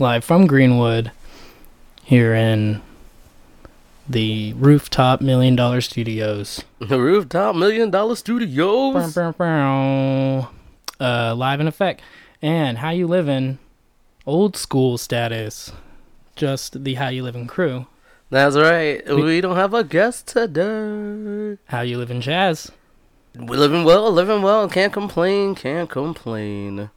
live from Greenwood here in the rooftop million dollar studios. The rooftop million dollar studios. Uh, live in effect. And how you living? Old school status. Just the how you living crew. That's right. We don't have a guest today. How you living jazz? We living well, living well. Can't complain. Can't complain.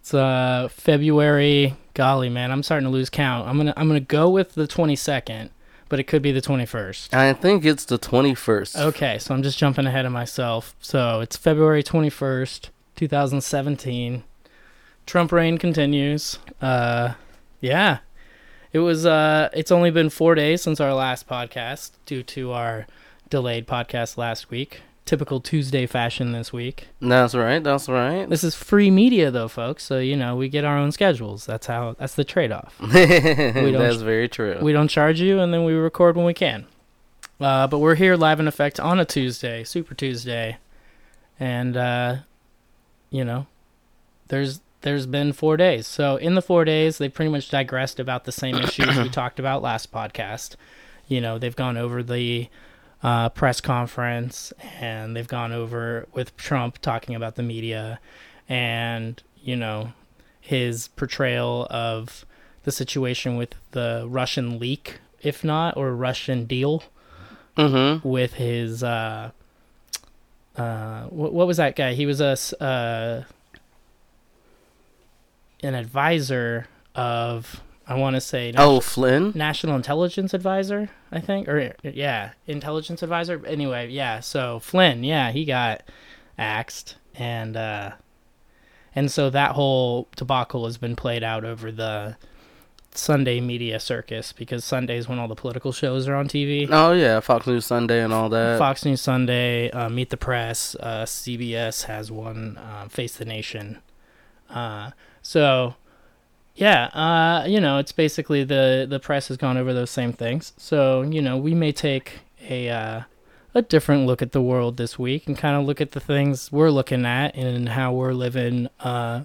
It's uh February. Golly, man, I'm starting to lose count. I'm gonna I'm gonna go with the 22nd, but it could be the 21st. I think it's the twenty first. Okay, so I'm just jumping ahead of myself. So it's February 21st, 2017. Trump reign continues. Uh, yeah, it was. Uh, it's only been four days since our last podcast due to our delayed podcast last week. Typical Tuesday fashion this week. That's right. That's right. This is free media though, folks. So you know we get our own schedules. That's how. That's the trade-off. That's very true. We don't charge you, and then we record when we can. Uh, but we're here live in effect on a Tuesday, Super Tuesday, and uh, you know, there's there's been four days. So in the four days, they pretty much digressed about the same issues we talked about last podcast. You know, they've gone over the uh, press conference, and they've gone over with Trump talking about the media, and you know, his portrayal of the situation with the Russian leak, if not, or Russian deal mm-hmm. with his uh uh what, what was that guy he was a uh an advisor of i want to say Oh, Flynn. national intelligence advisor i think or yeah intelligence advisor anyway yeah so flynn yeah he got axed and uh and so that whole debacle has been played out over the sunday media circus because sundays when all the political shows are on tv Oh yeah, Fox News Sunday and all that. Fox News Sunday, uh, Meet the Press, uh, CBS has one, uh, Face the Nation. Uh, so, yeah, uh, you know, it's basically the the press has gone over those same things. So, you know, we may take a uh, a different look at the world this week and kind of look at the things we're looking at and how we're living, uh,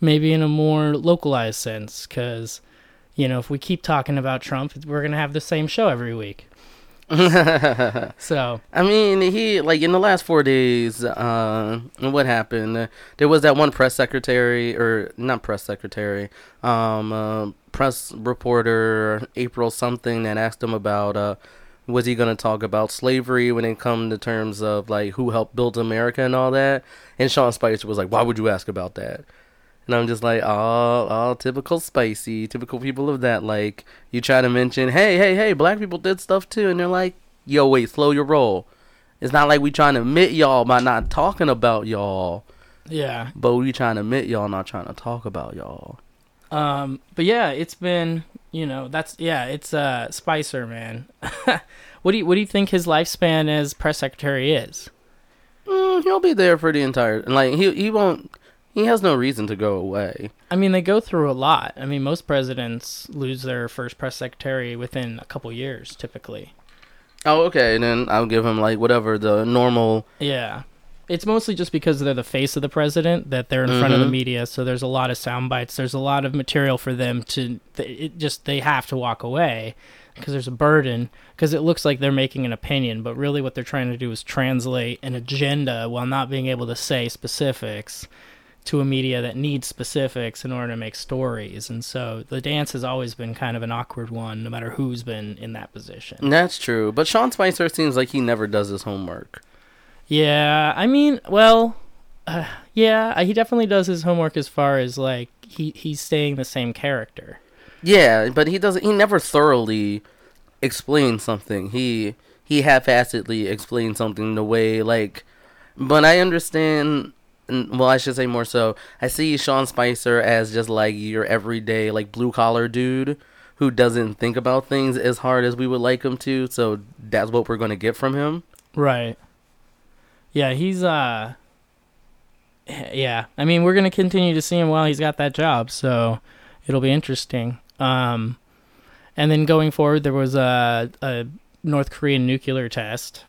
maybe in a more localized sense. Because, you know, if we keep talking about Trump, we're gonna have the same show every week. So. I mean, he like in the last four days. Uh, what happened? There was that one press secretary, or not press secretary, um, uh, press reporter April something that asked him about uh, was he gonna talk about slavery when it come to terms of like who helped build America and all that. And Sean Spicer was like, "Why would you ask about that?" And I'm just like, oh, oh, typical spicy, typical people of that. Like, you try to mention, hey, hey, hey, black people did stuff too, and they're like, yo, wait, slow your roll. It's not like we trying to admit y'all by not talking about y'all, Yeah. but we trying to admit y'all not trying to talk about y'all. Um, but yeah, it's been you know that's yeah, it's uh Spicer man. what do you what do you think his lifespan as press secretary is? Mm, he'll be there for the entire, like he he won't, he has no reason to go away. I mean, they go through a lot. I mean, most presidents lose their first press secretary within a couple years, typically. Oh, okay, and then I'll give him like whatever the normal. Yeah. It's mostly just because they're the face of the president that they're in front of the Mhm. media, so there's a lot of sound bites. There's a lot of material for them to. It just they have to walk away because there's a burden. Because it looks like they're making an opinion, but really what they're trying to do is translate an agenda while not being able to say specifics to a media that needs specifics in order to make stories. And so the dance has always been kind of an awkward one, no matter who's been in that position. That's true, but Sean Spicer seems like he never does his homework. Yeah, I mean, well, uh, yeah, he definitely does his homework as far as like he he's staying the same character. Yeah, but he doesn't. He never thoroughly explains something. He he half-assedly explains something the way like. But I understand. Well, I should say more so. I see Sean Spicer as just like your everyday like blue collar dude who doesn't think about things as hard as we would like him to. So that's what we're gonna get from him. Right. Yeah, he's uh yeah. I mean, we're going to continue to see him while he's got that job, so it'll be interesting. Um and then going forward there was a a North Korean nuclear test.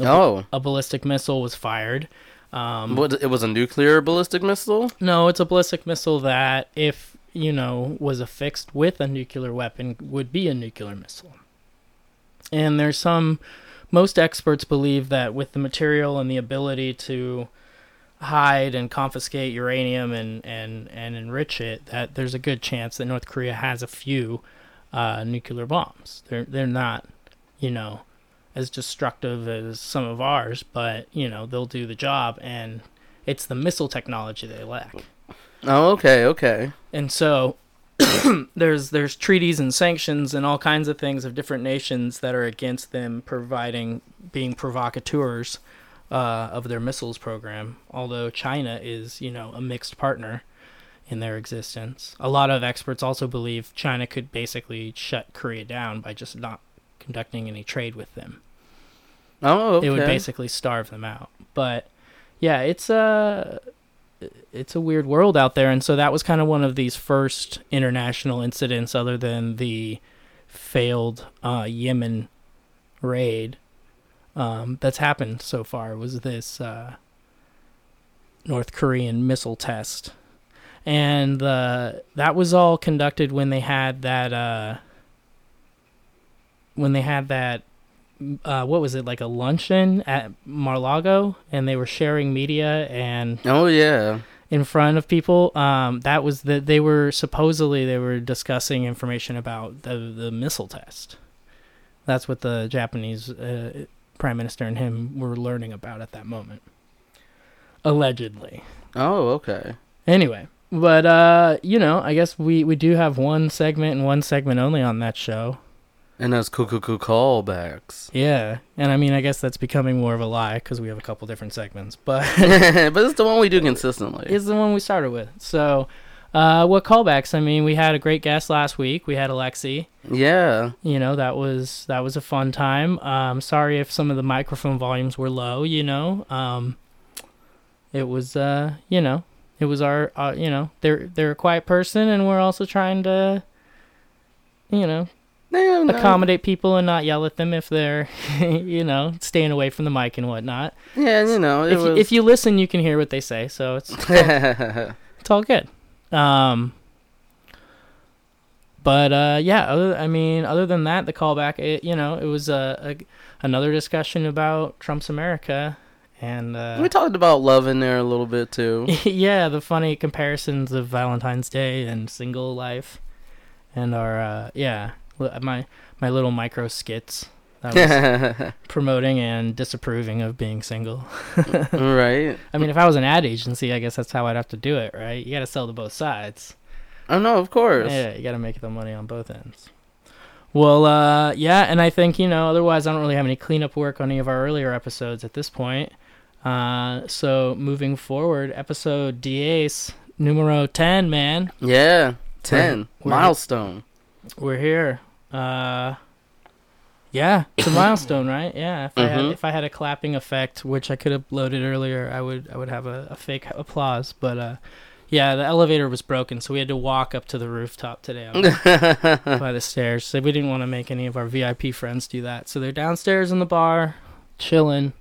A, Oh, a ballistic missile was fired. Um, What? It was a nuclear ballistic missile. no, it's a ballistic missile that, if you know, was affixed with a nuclear weapon, would be a nuclear missile. And there's some, most experts believe that with the material and the ability to hide and confiscate uranium and, and, and enrich it, that there's a good chance that North Korea has a few uh, nuclear bombs. They're they're not, you know, as destructive as some of ours, but you know they'll do the job, and it's the missile technology they lack. Oh, okay, okay. And so there's there's treaties and sanctions and all kinds of things of different nations that are against them providing being provocateurs uh, of their missiles program. Although China is you know a mixed partner in their existence, a lot of experts also believe China could basically shut Korea down by just not conducting any trade with them Oh, okay. it would basically starve them out. But yeah, it's a it's a weird world out there, and so that was kind of one of these first international incidents, other than the failed uh, Yemen raid um, that's happened so far. Was this uh, North Korean missile test? And uh, that was all conducted when they had that uh, when they had that uh, what was it like a luncheon at Mar-Lago, and they were sharing media and Oh yeah. in front of people. Um, that was that they were supposedly they were discussing information about the the missile test. That's what the Japanese uh, prime minister and him were learning about at that moment, allegedly. Oh, okay. Anyway, but uh, you know, I guess we we do have one segment and one segment only on that show. And those cuckoo callbacks. Yeah, and I mean, I guess that's becoming more of a lie because we have a couple different segments, but but it's the one we do consistently. it's the one we started with. So, uh, what callbacks? I mean, we had a great guest last week. We had Alexi. yeah. You know, that was that was a fun time. Um, sorry if some of the microphone volumes were low. You know, um, it was uh, you know, it was our uh, you know, they're they're a quiet person, and we're also trying to, you know, No, no. accommodate people and not yell at them if they're, you know, staying away from the mic and whatnot. Yeah, you know, If, you, was. if you listen, you can hear what they say, so it's it's all good. Um, but uh, yeah, other, I mean, other than that, the callback, it, you know, it was a, a another discussion about Trump's America, and uh, we talked about love in there a little bit too. yeah, the funny comparisons of Valentine's Day and single life, and our uh, yeah, my my little micro skits. That was promoting and disapproving of being single. right. I mean, if I was an ad agency, I guess that's how I'd have to do it, right? You got to sell to both sides. Oh no, of course. Yeah, you got to make the money on both ends. Well, uh, yeah, and I think you know. Otherwise, I don't really have any cleanup work on any of our earlier episodes at this point. Uh, so moving forward, episode Diez numero ten, man, Yeah. Ten. We're- Milestone. we're here. Uh, yeah, it's a milestone, right? Yeah. If I had Mhm. if I had a clapping effect, which I could have loaded earlier, I would I would have a, a fake applause. But uh, yeah, the elevator was broken, so we had to walk up to the rooftop today. by the stairs. So we didn't want to make any of our VIP friends do that. So they're downstairs in the bar, chilling,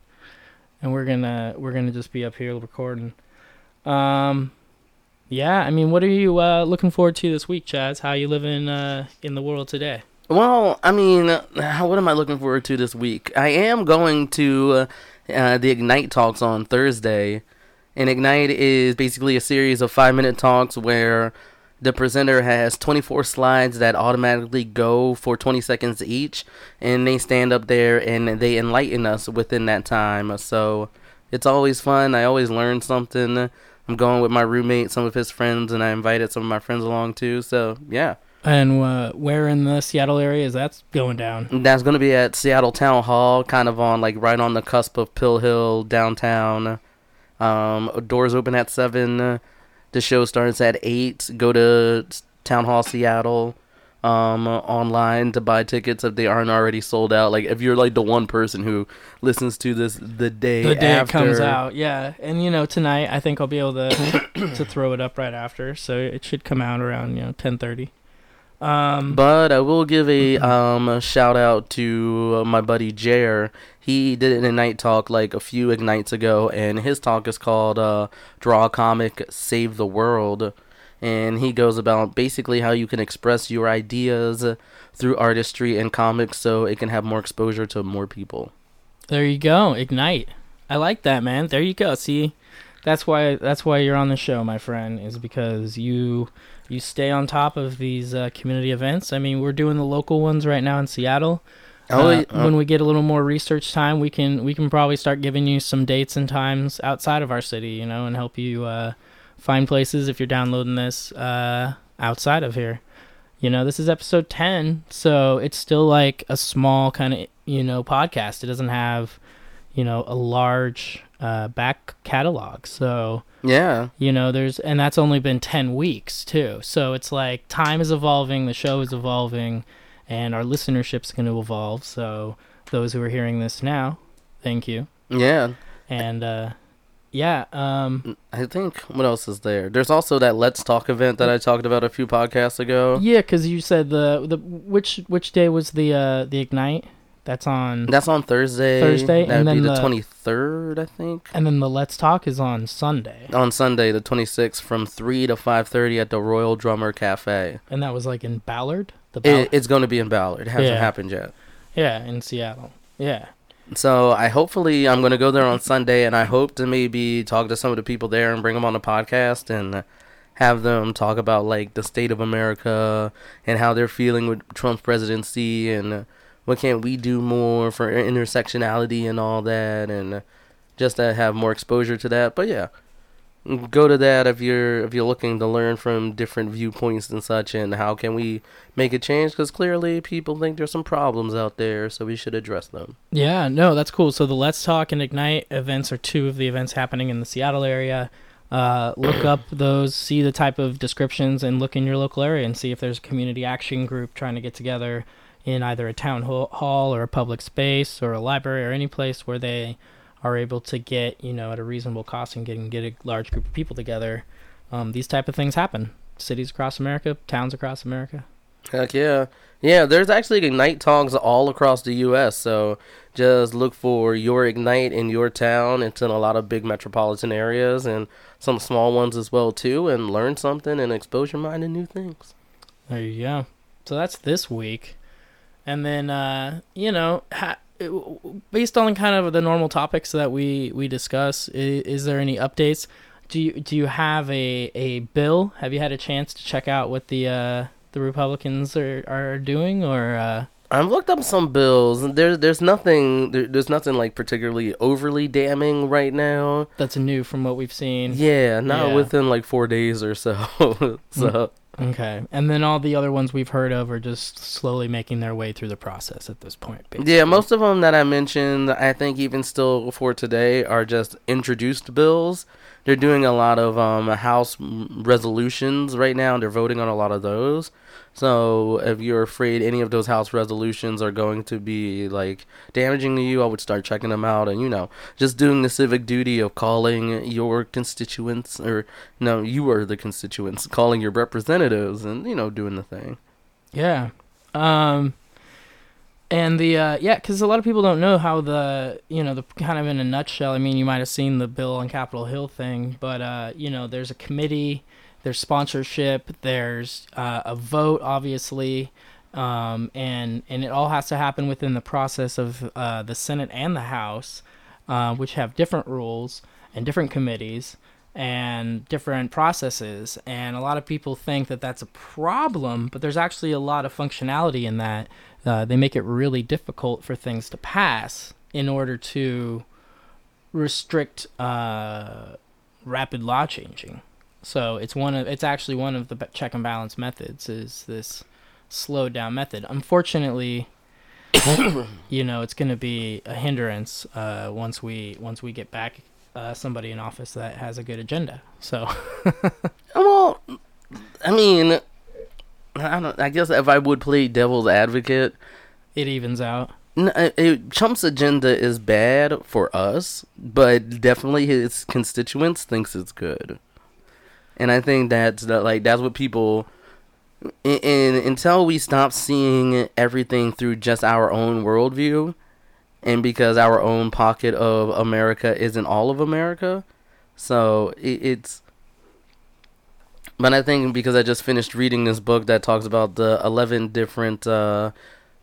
and we're gonna we're gonna just be up here recording. Um, yeah. I mean, what are you uh, looking forward to this week, Chaz? How you living uh, in the world today? Well, I mean, what am I looking forward to this week? I am going to uh, uh, the Ignite talks on Thursday, and Ignite is basically a series of five minute talks where the presenter has 24 slides that automatically go for 20 seconds each, and they stand up there and they enlighten us within that time. So it's always fun. I always learn something. I'm going with my roommate, some of his friends, and I invited some of my friends along too. So yeah. And uh, where in the Seattle area is that going down? That's going to be at Seattle Town Hall, kind of on like right on the cusp of Pill Hill downtown. Um, doors open at seven. The show starts at eight. Go to Town Hall Seattle um online to buy tickets if they aren't already sold out. Like if you're like the one person who listens to this the day The day after, it comes out, yeah. And you know, tonight I think I'll be able to to throw it up right after, so it should come out around you know ten thirty. Um, But I will give a um a shout out to uh, my buddy Jer. He did an Ignite talk like a few Ignites ago, and his talk is called uh, "Draw a Comic, Save the World." And he goes about basically how you can express your ideas through artistry and comics, so it can have more exposure to more people. there you go. Ignite. I like that, man. There you go. See, that's why that's why you're on the show, my friend, is because you you stay on top of these uh, community events. I mean, we're doing the local ones right now in Seattle. Oh, Uh, uh, when we get a little more research time, we can we can probably start giving you some dates and times outside of our city, you know, and help you uh, find places if you're downloading this uh, outside of here. You know, this is episode ten, so it's still like a small kind of you know podcast. It doesn't have you know a large uh, back catalog, so yeah. you know there's and that's only been 10 weeks too so it's like time is evolving the show is evolving and our listenership's going to evolve so those who are hearing this now thank you Yeah. and uh yeah um I think what else is there? There's also that Let's Talk event that I talked about a few podcasts ago. yeah because you said the the which which day was the uh the ignite that's on That's on Thursday. Thursday, That'd and be then the the- twenty third, I think. and then the let's talk is on sunday On Sunday, the twenty sixth, from three to five thirty at the Royal Drummer Cafe. and that was like in ballard the Ballard, It, it's going to be in Ballard. It hasn't Yeah. happened yet. yeah in seattle yeah So I hopefully I'm going to go there on Sunday, and I hope to maybe talk to some of the people there and bring them on the podcast and have them talk about like the state of America and how they're feeling with Trump's presidency and what can we do more for intersectionality and all that, and just to have more exposure to that. But yeah. Go to that if you're if you're looking to learn from different viewpoints and such, and how can we make a change? Because clearly people think there's some problems out there, so we should address them. Yeah, no, that's cool. So the Let's Talk and Ignite events are two of the events happening in the Seattle area. Uh, look up those, see the type of descriptions, and look in your local area and see if there's a community action group trying to get together in either a town hall or a public space or a library or any place where they are able to get, you know, at a reasonable cost and get, get a large group of people together. Um, these type of things happen. Cities across America, towns across America. Heck yeah. Yeah, there's actually Ignite talks all across the U.S., so just look for your Ignite in your town. It's in a lot of big metropolitan areas and some small ones as well, too, and learn something and expose your mind to new things. There you go. So that's this week. And then, uh, you know, ha- based on kind of the normal topics that we, we discuss, is, is there any updates? Do you do you have a, a bill? Have you had a chance to check out what the uh, the Republicans are, are doing, or uh, I've looked up some bills. There's there's nothing there, there's nothing like particularly overly damning right now. that's new from what we've seen? Yeah, not Yeah. within like four days or so. so Okay, and then all the other ones we've heard of are just slowly making their way through the process at this point. Yeah, most of them that I mentioned, I think even still for today, are just introduced bills. They're doing a lot of um, House resolutions right now. And they're voting on a lot of those. So if you're afraid any of those House resolutions are going to be like damaging to you, I would start checking them out and you know just doing the civic duty of calling your constituents or no, you are the constituents, calling your representatives and you know doing the thing. Yeah. Um and the uh yeah, cuz a lot of people don't know how the, you know, the kind of in a nutshell, I mean, you might have seen the bill on Capitol Hill thing, but uh, you know, there's a committee, there's sponsorship, there's uh, a vote obviously. Um and and it all has to happen within the process of uh the Senate and the House, uh, which have different rules and different committees and different processes. And a lot of people think that that's a problem, but there's actually a lot of functionality in that. Uh, they make it really difficult for things to pass in order to restrict uh, rapid law changing. So it's one of it's actually one of the check and balance methods is this slowed down method. Unfortunately, you know it's going to be a hindrance uh, once we once we get back uh, somebody in office that has a good agenda. So Well, I mean, I don't. I guess if I would play devil's advocate, it evens out. uh, it, Trump's agenda is bad for us, but definitely his constituents thinks it's good, and I think that's that, like that's what people and, until we stop seeing everything through just our own worldview, and because our own pocket of America isn't all of America, so it, it's. But I think because I just finished reading this book that talks about the eleven different uh,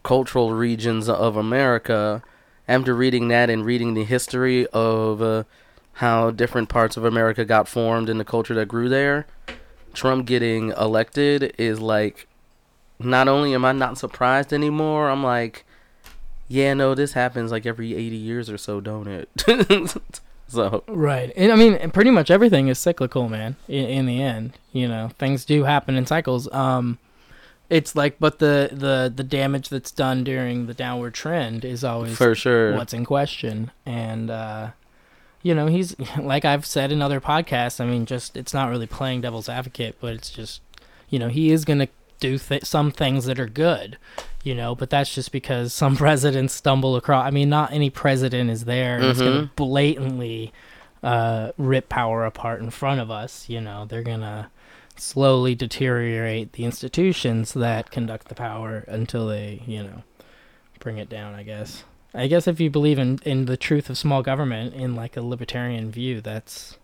cultural regions of America, after reading that and reading the history of uh, how different parts of America got formed and the culture that grew there, Trump getting elected is like. Not only am I not surprised anymore, I'm like, yeah, no, this happens like every 80 years or so, don't it? so, Right. And I mean, pretty much everything is cyclical, man. In, in the end, you know, things do happen in cycles. Um, it's like, but the the the damage that's done during the downward trend is always for sure. what's in question. And uh, you know, he's like I've said in other podcasts. I mean, just it's not really playing devil's advocate, but it's just, you know, he is gonna do th- some things that are good. You know, but that's just because some presidents stumble across. I mean, not any president is there is going to blatantly uh, rip power apart in front of us. You know, they're going to slowly deteriorate the institutions that conduct the power until they, you know, bring it down. I guess. I guess if you believe in in the truth of small government in like a libertarian view, that's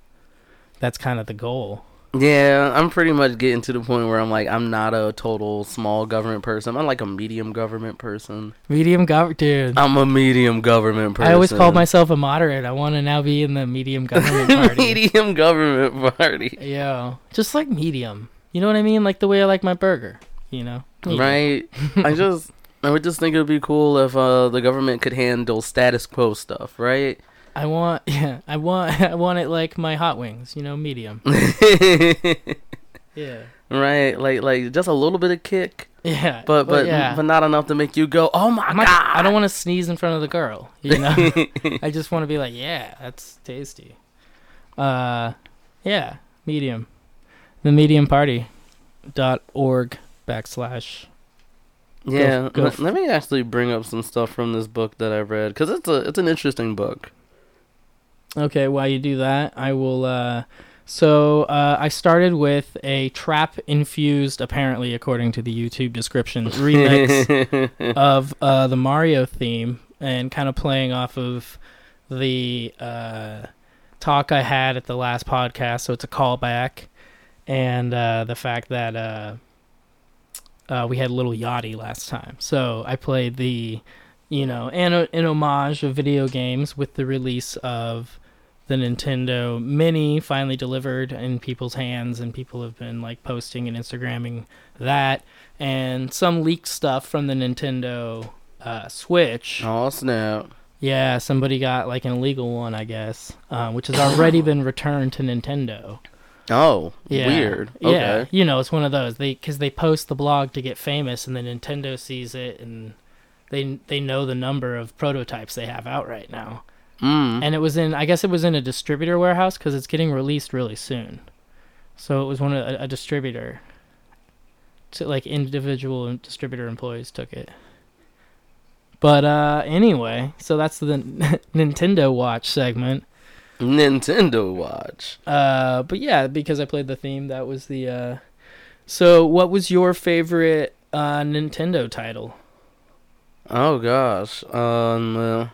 that's kind of the goal. Yeah, I'm pretty much getting to the point where I'm like, I'm not a total small government person. I'm like a medium government person. Medium government, dude. I'm a medium government person. I always called myself a moderate. I want to now be in the medium government party. medium government party. Yeah, just like medium. You know what I mean? Like the way I like my burger. You know? Medium. Right? I just, I would just think it would be cool if uh, the government could handle status quo stuff, right? I want, yeah, I want, I want it like my hot wings. You know, medium. Yeah. right? Like, like just a little bit of kick, Yeah. but but yeah. but not enough to make you go, oh my I'm not! I don't want to sneeze in front of the girl. You know? I just want to be like, yeah, that's tasty. Uh, yeah, medium. The medium party dot org backslash. Yeah, go let, let me actually bring up some stuff from this book that I've read because it's a it's an interesting book. Okay, while you do that, I will. Uh, so uh, I started with a trap infused, apparently according to the YouTube description, remix of uh, the Mario theme, and kind of playing off of the uh, talk I had at the last podcast. So it's a callback, and uh, the fact that uh, we had Lil Yachty last time. So I played the, you know, an, an homage of video games with the release of the Nintendo Mini finally delivered in people's hands, and people have been like posting and Instagramming that, and some leaked stuff from the Nintendo uh, Switch. oh snap! Yeah, somebody got like an illegal one, I guess, uh, which has already been returned to Nintendo. Oh, Yeah. weird. Yeah, you know, it's one of those they because they post the blog to get famous, and then Nintendo sees it, and they they know the number of prototypes they have out right now. Mm. and it was in I guess it was in a distributor warehouse because it's getting released really soon. So it was one of a, a distributor. To like individual distributor employees took it. But uh anyway, so that's the Nintendo Watch segment. Nintendo Watch. Uh but yeah, because I played the theme, that was the uh So what was your favorite uh Nintendo title? Oh gosh. Um. uh,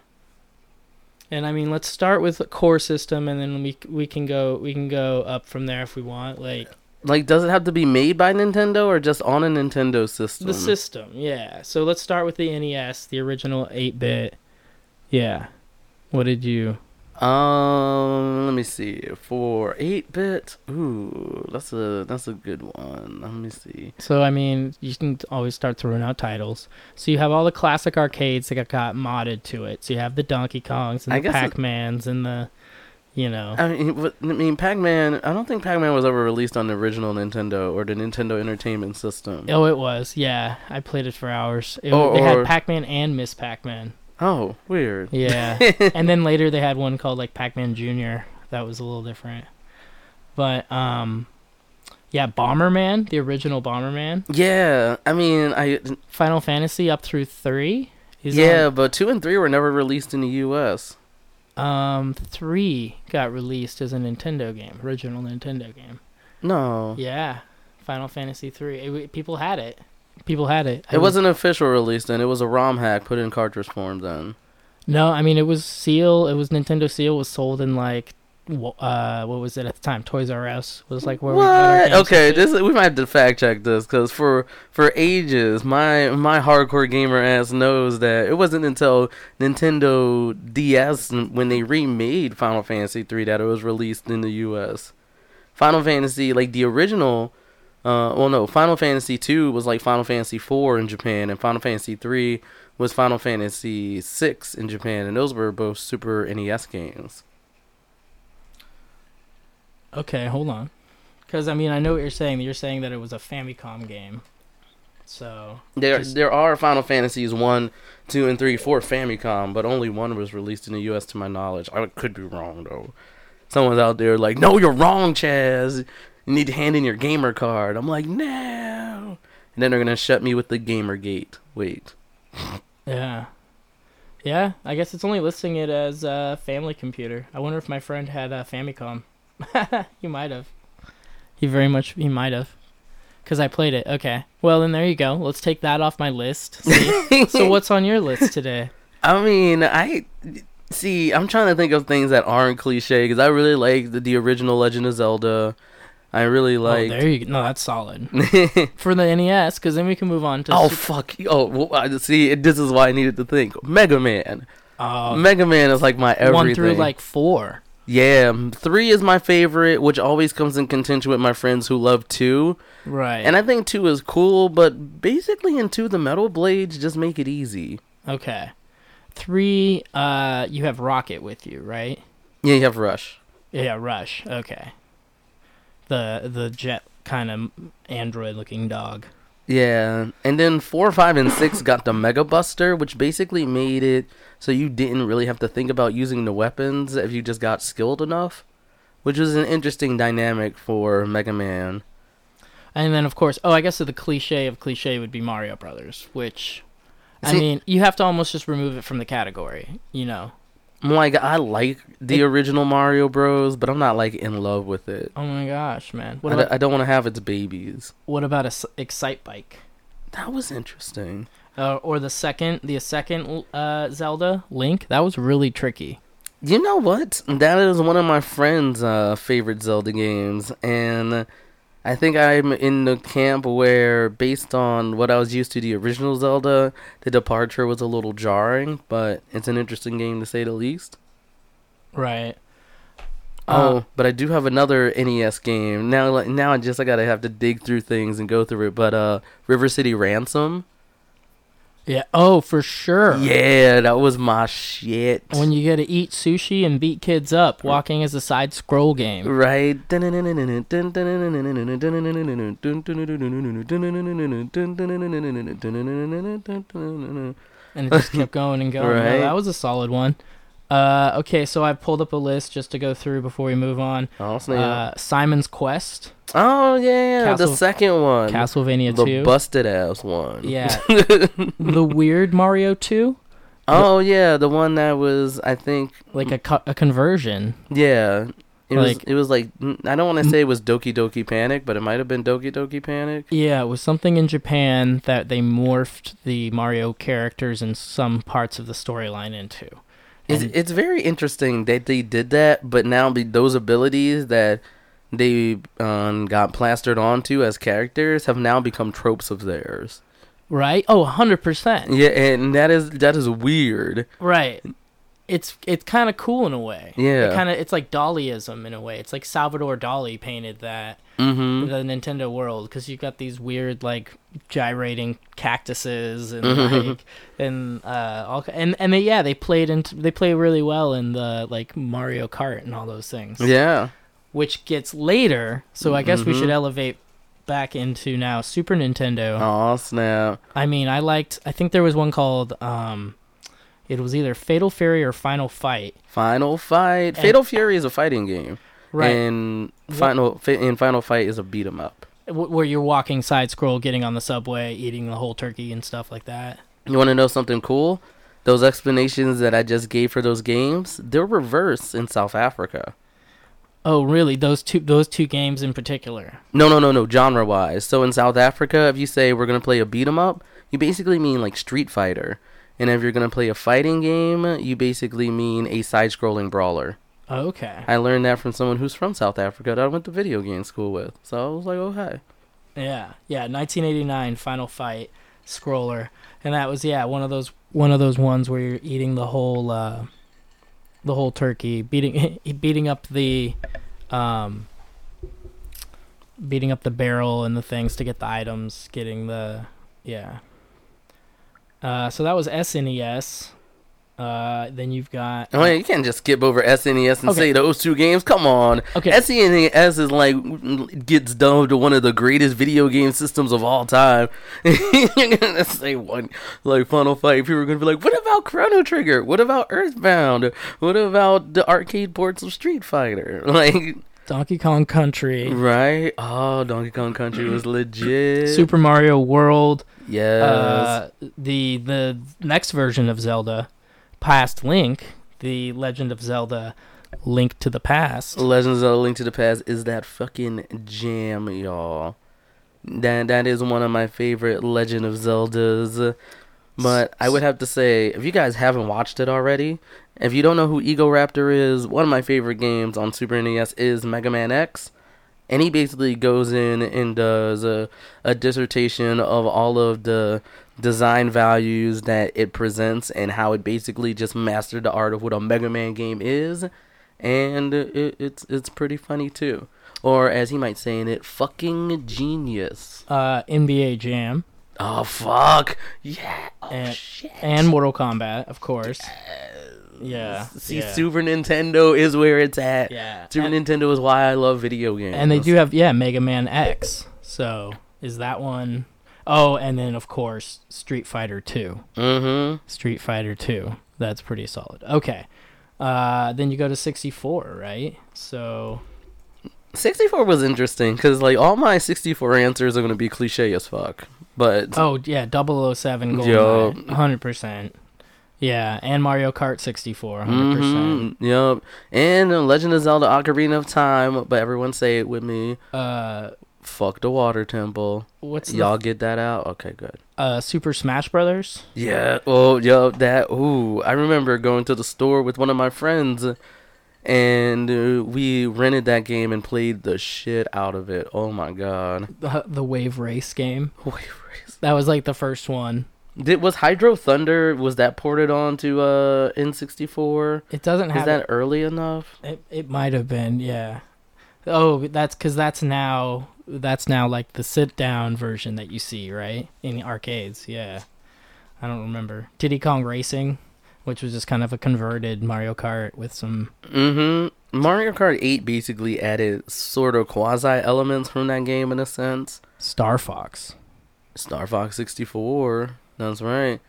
And I mean, let's start with the core system and then we we can go we can go up from there if we want. Like like, does it have to be made by Nintendo or just on a Nintendo system? The system, yeah. So let's start with the NES, the original 8 bit. Yeah. What did you. Um, let me see. For eight bit, ooh, that's a that's a good one. Let me see. So, I mean, you can always start throwing out titles. So you have all the classic arcades that got, got modded to it. So you have the Donkey Kongs and I the Pac Mans and the. You know. I mean, I mean, Pac-Man. I don't think Pac-Man was ever released on the original Nintendo or the Nintendo Entertainment System. Oh, it was. Yeah. I played it for hours. It, Or- they had Pac Man and Miss Pac Man. Oh, weird. Yeah. and then later they had one called like Pac-Man Junior. That was a little different. But um yeah, Bomberman, the original Bomberman. Yeah, I mean, I Final Fantasy up through 3 is yeah, but two and three were never released in the U.S. um 3 got released as a Nintendo game, original Nintendo game. No. Yeah. Final Fantasy three. People had it. People had it. I It was- wasn't an official release then. It was a ROM hack put in cartridge form then. No, I mean it was Seal. It was Nintendo Seal. Was sold in like, uh, what was it at the time? Toys R Us was like where we What? games Okay, this we might have to fact check this because for for ages, my my hardcore gamer ass knows that it wasn't until Nintendo DS when they remade Final Fantasy three that it was released in the U.S. Final Fantasy, like the original, uh, well no, Final Fantasy two was like Final Fantasy four in Japan, and Final Fantasy three was Final Fantasy six in Japan, and those were both Super NES games. Okay, hold on. Because I mean, I know what you're saying. You're saying that it was a Famicom game. So There, Just- there are Final Fantasies one, two, and three for Famicom, but only one was released in the U.S. to my knowledge. I could be wrong though. Someone's out there like, "No, you're wrong, Chaz. You need to hand in your gamer card." I'm like, "No," and then they're gonna shut me with the gamer gate. Wait, yeah, yeah. I guess it's only listing it as a family computer. I wonder if my friend had a Famicom. he might have. He very much. He might have. Because I played it. Okay. Well, then there you go. Let's take that off my list. So what's on your list today? I mean, I see. I'm trying to think of things that aren't cliche because I really like the, the original Legend of Zelda. I really like. oh, there you go. No, that's solid for the NES. Because then we can move on to. oh Super- fuck! Oh, well, I- see, this is why I needed to think. Mega Man. Oh, Mega Man is like my everything. one through like four. yeah, three is my favorite, which always comes in contention with my friends who love two. Right. And I think two is cool, but basically in two, the metal blades just make it easy. Okay. Three, uh, you have Rocket with you, right? Yeah, you have Rush. Yeah, Rush. Okay. The the jet kind of android looking dog. Yeah, and then four, five, and six got the Mega Buster, which basically made it so you didn't really have to think about using the weapons if you just got skilled enough, which was an interesting dynamic for Mega Man. And then of course, oh, I guess the cliche of cliche would be Mario Brothers, which I mean, you have to almost just remove it from the category, you know. Like I like the It- original Mario Bros, but I'm not like in love with it. Oh my gosh, man. What I, about I don't want to have its babies. what about a Excitebike? That was interesting. Uh, or the second, the second uh, Zelda Link, that was really tricky. You know what? That is one of my friend's uh, favorite Zelda games, and I think I'm in the camp where, based on what I was used to the original Zelda, the departure was a little jarring, but it's an interesting game to say the least. Right. Oh, but I do have another NES game now. Now, I just I gotta have to dig through things and go through it. But uh, River City Ransom, Yeah. Oh, for sure. yeah, that was my shit. When you get to eat sushi and beat kids up, walking as a side scroll game. Right. and it just kept going and going. Right. that was a solid one. Uh, okay, so I pulled up a list just to go through before we move on. Snap. Uh, Simon's Quest, oh yeah, the Castle- second one, Castlevania the 2. busted ass one. yeah. the weird Mario 2, oh yeah, the one that was I think like a, co- a conversion. yeah. It was Like- it was like I don't want to say it was Doki Doki Panic, but it might have been Doki Doki Panic. Yeah, it was something in Japan that they morphed the Mario characters and some parts of the storyline into. It's, And- it's very interesting that they did that, but now be those abilities that they um, got plastered onto as characters have now become tropes of theirs. right? Oh, 100%. Yeah, and that is that is weird. Right. It's it's kind of cool in a way. Yeah. It kind of it's like Daliism in a way. It's like Salvador Dali painted that Mm-hmm. the Nintendo world because you've got these weird like gyrating cactuses and Mhm. like and uh all and and they yeah they played and they play really well in the like Mario Kart and all those things. Yeah. Which gets later, so I guess we Mhm. should elevate back into now Super Nintendo. Oh snap! I mean, I liked. I think there was one called. um It was either Fatal Fury or Final Fight. Final Fight. And- Fatal Fury is a fighting game, Right. and Final Fi- and Final Fight is a beat 'em up. where you're walking side scroll, getting on the subway, eating the whole turkey and stuff like that. You want to know something cool? Those explanations that I just gave for those games, they're reversed in South Africa. Oh, really? Those two those two games in particular. No, no, no, no. Genre wise. So in South Africa, if you say we're gonna play a beat 'em up, you basically mean like Street Fighter. And if you're gonna play a fighting game, you basically mean a side-scrolling brawler. Okay. I learned that from someone who's from South Africa that I went to video game school with. So I was like, oh hey. Yeah, yeah. 1989 Final Fight scroller, and that was yeah one of those one of those ones where you're eating the whole uh, the whole turkey, beating beating up the um, beating up the barrel and the things to get the items, getting the yeah. Uh, so that was SNES. Uh, then you've got Oh, yeah, you can't just skip over SNES and Okay. say those two games. Come on. okay. SNES is like gets dubbed to one of the greatest video game systems of all time. You're gonna say one like Final Fight. People are gonna be like, "What about Chrono Trigger? What about Earthbound? What about the arcade ports of Street Fighter?" Like, Donkey Kong Country, right? Oh, Donkey Kong Country was legit. Super Mario World, Yes. uh, the the next version of Zelda, Past Link, the Legend of Zelda, Link to the Past. Legends of the Link to the Past is that fucking jam, y'all. That that is one of my favorite Legend of Zeldas. But I would have to say, if you guys haven't watched it already, if you don't know who Egoraptor is, one of my favorite games on Super NES is Mega Man X. And he basically goes in and does a, a dissertation of all of the design values that it presents and how it basically just mastered the art of what a Mega Man game is and it, it's it's pretty funny too. Or as he might say in it, fucking genius. Uh, NBA Jam Oh fuck yeah! Oh And- shit! and Mortal Kombat, of course. Yeah, See, yeah. Super Nintendo is where it's at. Yeah, Super and, Nintendo is why I love video games. and they do have yeah Mega Man X. So is that one? Oh, and then of course Street Fighter Two. Mm-hmm. Street Fighter Two. That's pretty solid. Okay. Uh, then you go to 64, right? So 64 was interesting because like all my 64 answers are gonna be cliche as fuck. But Oh yeah, 007 Yo. Hundred percent. Yeah, and Mario Kart sixty four, hundred Mhm, percent. Yep. And Legend of Zelda: Ocarina of Time. But everyone say it with me. Uh, Fuck the water temple. what's the Y'all get that out? Okay, good. uh Super Smash Brothers? Yeah. Oh, yo, that. Ooh, I remember going to the store with one of my friends, and uh, we rented that game and played the shit out of it. Oh my god. The the Wave Race game. Wave race. That was like the first one. Did was Hydro Thunder? Was that ported on to uh N64? It doesn't Is have that early enough? It it might have been, yeah. Oh, that's because that's now that's now like the sit down version that you see, right? In the arcades, yeah. I don't remember Diddy Kong Racing, which was just kind of a converted Mario Kart with some. Mm-hmm. Mario Kart 8 basically added sort of quasi elements from that game in a sense. Star Fox. Star Fox 64. That's right.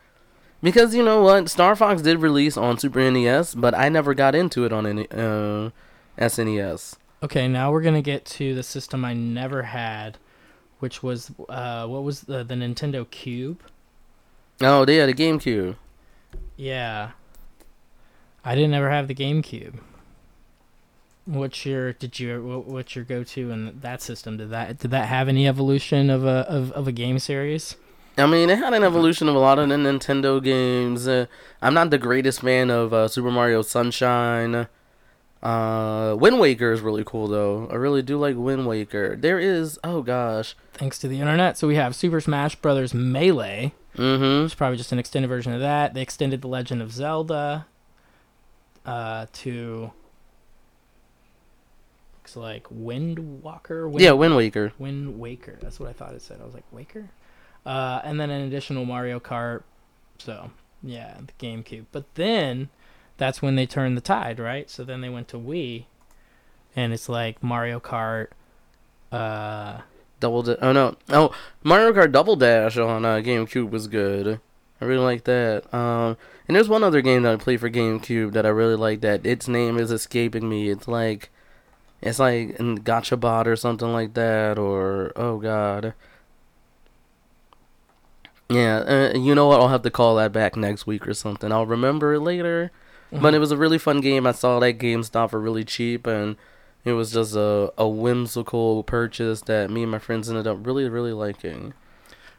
Because you know what, Star Fox did release on Super NES, but I never got into it on any uh, SNES. Okay, now we're gonna get to the system I never had, which was uh, what was the the Nintendo Cube? Oh, yeah, the GameCube. Yeah. I didn't ever have the GameCube. What's your did you what's your go to in that system? Did that did that have any evolution of a of, of a game series? I mean, it had an evolution of a lot of the Nintendo games. Uh, I'm not the greatest fan of uh, Super Mario Sunshine. Uh, Wind Waker is really cool though. I really do like Wind Waker. There is, oh gosh, Thanks to the internet. So we have Super Smash Brothers Melee, mm-hmm. is probably just an extended version of that. They extended The Legend of Zelda uh to looks like Wind Walker. Wind Yeah, Wind Waker. Wind Waker. That's what I thought it said. I was like, Waker? Uh, and then an additional Mario Kart. So, yeah, the GameCube. But then that's when they turned the tide, right? So then they went to Wii. And it's like Mario Kart. Uh, Double oh no oh Mario Kart Double Dash on uh, GameCube was good. I really like that. Um, and there's one other game that I played for GameCube that I really like. That its name is escaping me. It's like, it's like Gotcha Bot or something like that. Or oh god. Yeah, uh, you know what? I'll have to call that back next week or something. I'll remember it later. But it was a really fun game. I saw that GameStop for really cheap, and It was just a, a whimsical purchase that me and my friends ended up really, really liking.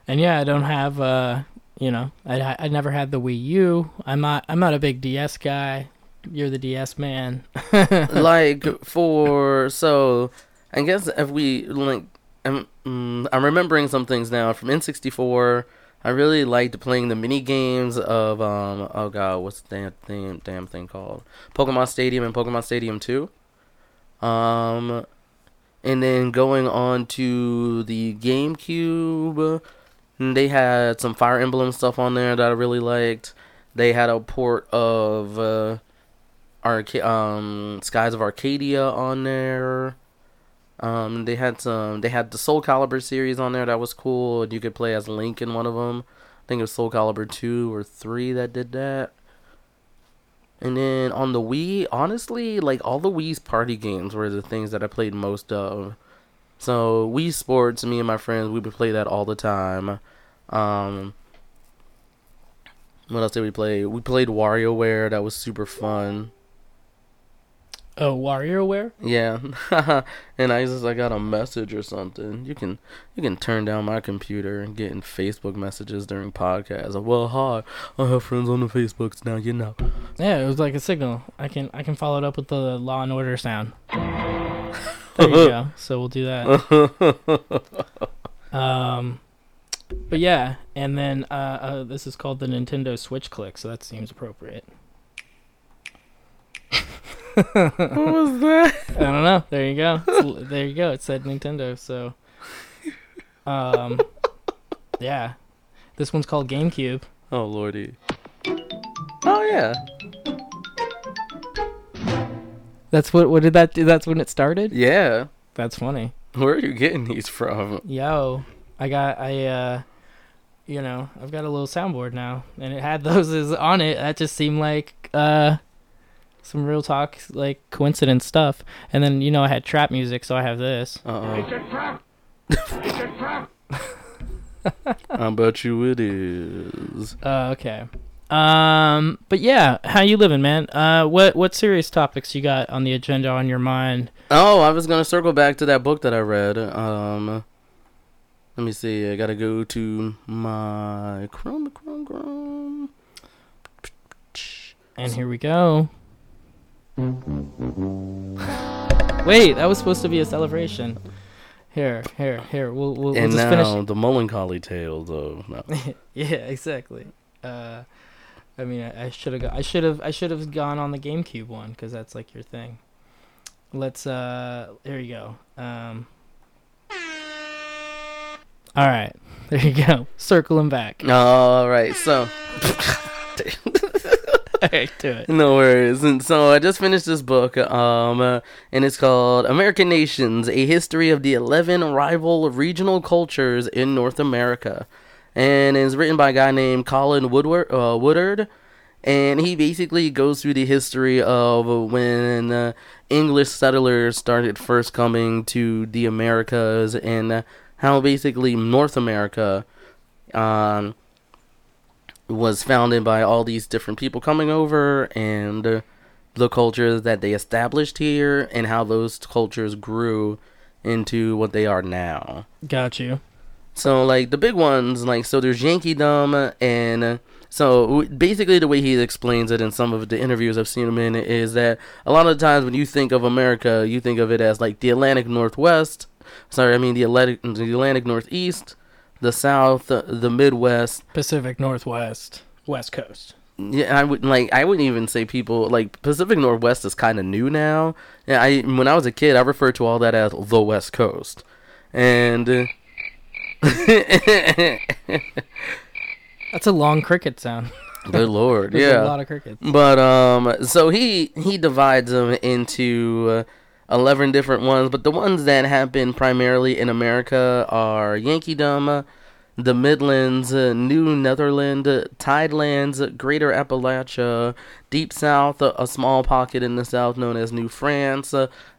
And yeah, I don't have uh, you know, I I never had the Wii U. I'm not I'm not a big DS guy. You're the DS man. like for so, I guess if we like, I'm mm, I'm remembering some things now from N64. I really liked playing the mini games of um oh god what's the damn thing damn thing called Pokemon Stadium and Pokemon Stadium Two. Um, and then going on to the GameCube, they had some Fire Emblem stuff on there that I really liked. They had a port of uh, Arca- um, Skies of Arcadia on there. Um, they had some. They had the Soul Calibur series on there that was cool. And you could play as Link in one of them. I think it was Soul Calibur two or three that did that. And then on the Wii, honestly, like all the Wii's party games were the things that I played most of. So Wii Sports, me and my friends, we would play that all the time. Um, what else did we play? We played WarioWare. That was super fun. Oh, WarioWare? Yeah, and I just I got a message or something. You can you can turn down my computer and get in Facebook messages during podcasts. Like, well, hi, I have friends on the Facebooks now. You know. Yeah, it was like a signal. I can I can follow it up with the Law and Order sound. There you go. So we'll do that. Um, but yeah, and then uh, uh, this is called the Nintendo Switch Click, so that seems appropriate. What was that? I don't know. There you go. It's- there you go. It said Nintendo. So, um, yeah, this one's called GameCube. Oh lordy. Oh yeah. That's what. What did that do? That's when it started. Yeah. That's funny. Where are you getting these from? Yo, I got I uh, you know, I've got a little soundboard now, and it had those as on it. That just seemed like uh, some real talk, like coincidence stuff. And then you know I had trap music, so I have this. Uh oh. I bet you it is. Uh, okay. Um, but yeah, how you living, man? Uh, what what serious topics you got on the agenda on your mind? Oh, I was gonna circle back to that book that I read. Um, let me see. I gotta go to my Chrome, Chrome, Chrome. And here we go. Wait, that was supposed to be a celebration. Here, here, here. We'll we'll, we'll and just now finish. the melancholy tales of no. yeah, exactly. Uh, I mean, I should have. I should have. I should have gone on the GameCube one because that's like your thing. Let's. Uh, there you go. Um. All right, there you go. Circling back. All right, so Right, do it. no worries. And so I just finished this book, um, uh, and it's called "American Nations: A History of the Eleven Rival Regional Cultures in North America," and it's written by a guy named Colin Woodward. Uh, Woodard, and he basically goes through the history of when uh, English settlers started first coming to the Americas and uh, how basically North America. Um, was founded by all these different people coming over and uh, the cultures that they established here and how those cultures grew into what they are now. Got you. So like the big ones, like so there's Yankeedom and so basically the way he explains it in some of the interviews I've seen him in is that a lot of the times when you think of America, you think of it as like the Atlantic Northwest. Sorry, I mean the Atlantic the Atlantic Northeast, the South, the Midwest, Pacific Northwest, West Coast. Yeah, I would like. I wouldn't even say people like Pacific Northwest is kind of new now. Yeah, I when I was a kid, I referred to all that as the West Coast, and uh, That's a long cricket sound. good lord, yeah. a lot of crickets. But um, so he he divides them into uh, eleven different ones. But the ones that happen primarily in America are Yankeedom, the Midlands, New Netherland, Tidelands, Greater Appalachia, Deep South, a small pocket in the south known as New France,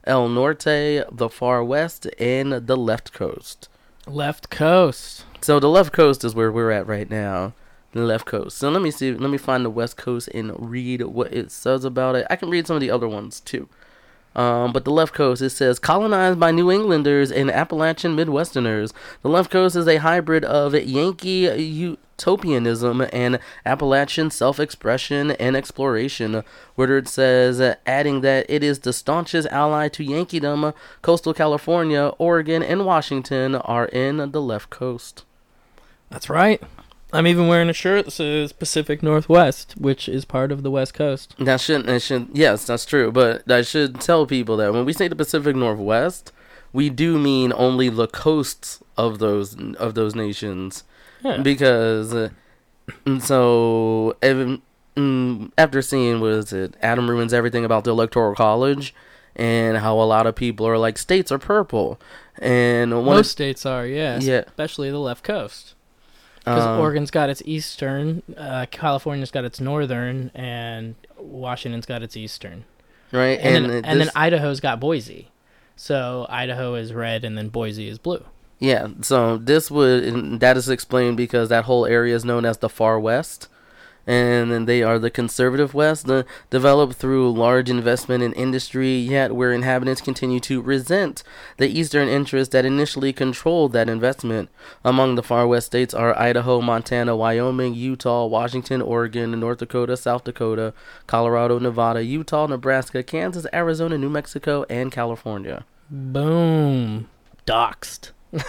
El Norte, the Far West, and the Left Coast. Left Coast. So the left coast is where we're at right now. The left coast. So let me see. Let me find the west coast and read what it says about it. I can read some of the other ones too. Um, but the left coast, it says, colonized by New Englanders and Appalachian Midwesterners. The left coast is a hybrid of Yankee utopianism and Appalachian self expression and exploration. Woodard says, adding that it is the staunchest ally to Yankeedom. Coastal California, Oregon, and Washington are in the left coast. That's right. I'm even wearing a shirt that says Pacific Northwest, which is part of the West Coast. That shouldn't. It should. Yes, that's true. But I should tell people that when we say the Pacific Northwest, we do mean only the coasts of those of those nations, Yeah. because. Uh, so even, mm, after seeing what is it, Adam ruins everything about the electoral college, and how a lot of people are like states are purple, and one Most states are, yes. Yeah. Especially the left coast. Because um, Oregon's got its eastern, uh, California's got its northern, and Washington's got its eastern. right, And, and, then, uh, and then Idaho's got Boise. So Idaho is red, and then Boise is blue. Yeah, so this would that is explained because that whole area is known as the Far West, and then they are the conservative West, the, developed through large investment in industry, yet where inhabitants continue to resent the Eastern interests that initially controlled that investment. Among the Far West states are Idaho, Montana, Wyoming, Utah, Washington, Oregon, North Dakota, South Dakota, Colorado, Nevada, Utah, Nebraska, Kansas, Arizona, New Mexico, and California. Boom. Doxed.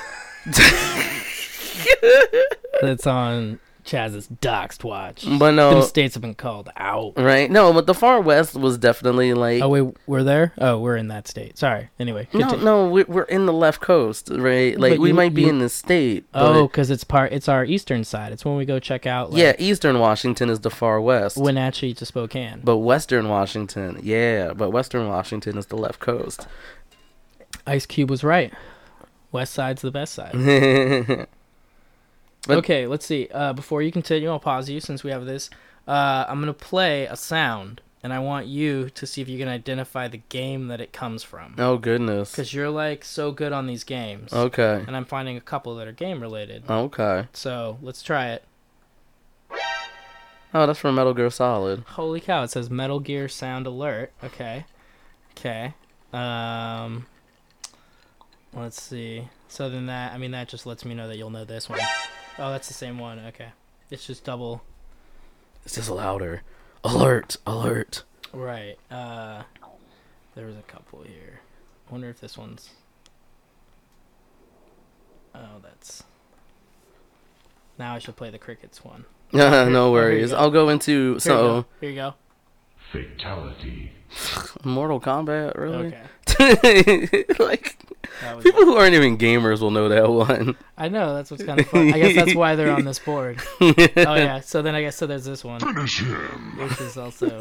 That's on Chaz's Doxed watch. But no, Them states have been called out. Right. No, but the far west was definitely like Oh, wait, we're there? Oh, we're in that state. Sorry. Anyway. no, continue. no, we're, we're in the left coast, right? Like But we you- might be you- in the state. Oh, because it's part. It's our eastern side. It's when we go check out. Like, yeah, Eastern Washington is the far west. Wenatchee to Spokane. but Western Washington, yeah, but Western Washington is the left coast. Ice Cube was right. West side's the best side. But- okay, let's see. Uh, before you continue, I'll pause you since we have this. Uh, I'm gonna play a sound, and I want you to see if you can identify the game that it comes from. oh goodness. Because you're like so good on these games, Okay. and I'm finding a couple that are game related. Okay. So let's try it. Oh, that's from Metal Gear Solid. Holy cow! It says Metal Gear Sound Alert. Okay, okay. Um, let's see. So then that, I mean, that just lets me know that you'll know this one. Oh, that's the same one. Okay, it's just double. It's just louder. Alert! Alert! Right. Uh, there was a couple here. I wonder if this one's. Oh, that's. Now I should play the crickets one. no you worries. I'll go into Here you so go. Here you go. Fatality. Mortal Kombat, really? Okay. like That was people who aren't even gamers will know that one. I know that's what's kind of fun. I guess that's why they're on this board. Oh yeah. So then I guess so. There's this one, Finish him. which is also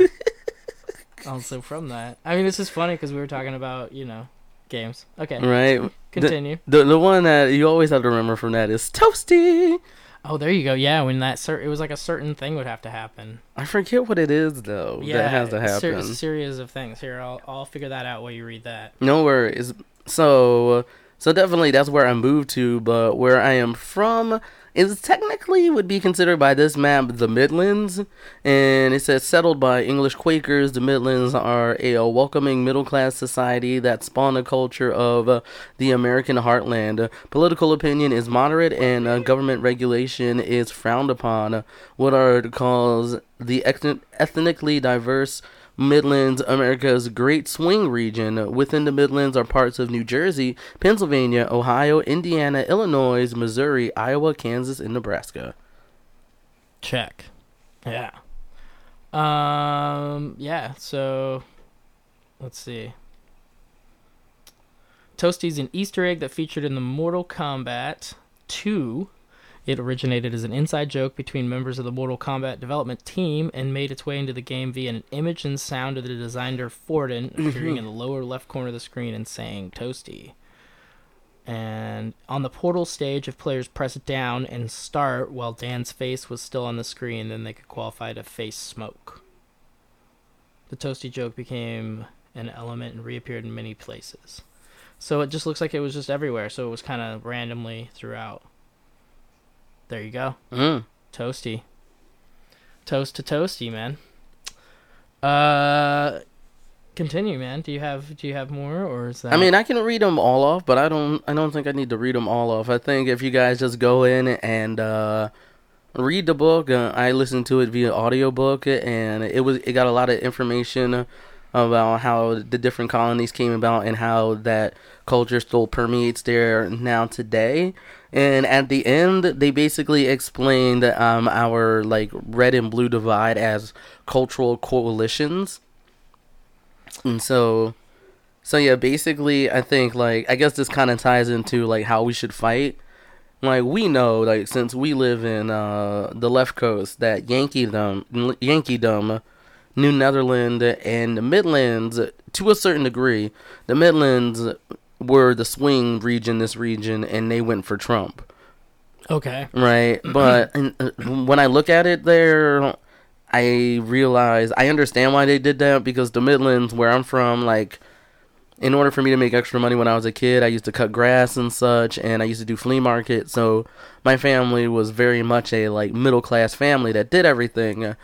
also from that. I mean, this is funny because we were talking about you know games. Okay, Right? continue. The the one that you always have to remember from that is Toasty. Oh, there you go. Yeah, when that cer- it was like a certain thing would have to happen. I forget what it is though. Yeah, that has to a ser- happen. series of things. Here, I'll I'll figure that out while you read that. No worries. So, so definitely that's where I moved to, but where I am from is technically would be considered by this map the Midlands, and it says settled by English Quakers. The Midlands are a, welcoming middle class society that spawned a culture of uh, the American heartland. Political opinion is moderate, and uh, government regulation is frowned upon. What are calls the ethnic- ethnically diverse Midlands, America's Great Swing region. Within the Midlands are parts of New Jersey, Pennsylvania, Ohio, Indiana, Illinois, Missouri, Iowa, Kansas, and Nebraska. Check. Yeah. Um. Yeah. So, let's see. Toasty's an Easter egg that featured in the Mortal Kombat 2. It originated as an inside joke between members of the Mortal Kombat development team and made its way into the game via an image and sound of the designer Forden mm-hmm. appearing in the lower left corner of the screen and saying Toasty. And on the portal stage, if players press down and start while Dan's face was still on the screen, then they could qualify to face smoke. The Toasty joke became an element and reappeared in many places. So it just looks like it was just everywhere, so it was kind of randomly throughout. There you go. Mm. Toasty. Toast to Toasty, man. Uh continue, man. Do you have do you have more, or is that? I mean, I can read them all off, but I don't. I don't think I need to read them all off. I think if you guys just go in and uh, read the book, uh, I listened to it via audiobook, and it was it got a lot of information about how the different colonies came about and how that culture still permeates there now today. And at the end, they basically explained um, our like red and blue divide as cultural coalitions. And so, so yeah, basically, I think like I guess this kind of ties into like how we should fight. Like we know, like since we live in uh, the left coast, that Yankeedom, Yankeedom, New Netherland, and the Midlands, to a certain degree, the Midlands were the swing region, this region, and they went for Trump okay. right? But and, uh, when I look at it there, I realize I understand why they did that because the Midlands, where I'm from, like, in order for me to make extra money when I was a kid, I used to cut grass and such, and I used to do flea market. So my family was very much a like middle class family that did everything.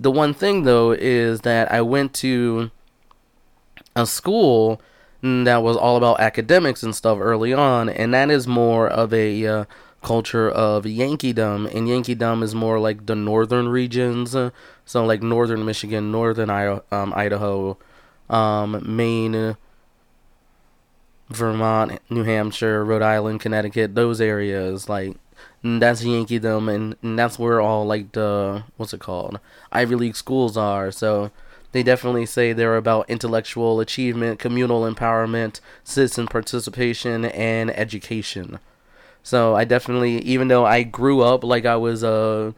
The one thing though is that I went to a school that was all about academics and stuff early on, and that is more of a uh, culture of Yankeedom, and Yankeedom is more like the northern regions, uh, so like northern Michigan, northern I- um, Idaho, um, Maine, Vermont, New Hampshire, Rhode Island, Connecticut, those areas, like that's Yankeedom, and, and that's where all like the what's it called Ivy League schools are. So they definitely say they're about intellectual achievement, communal empowerment, citizen participation, and education. So I definitely, even though I grew up like I was a,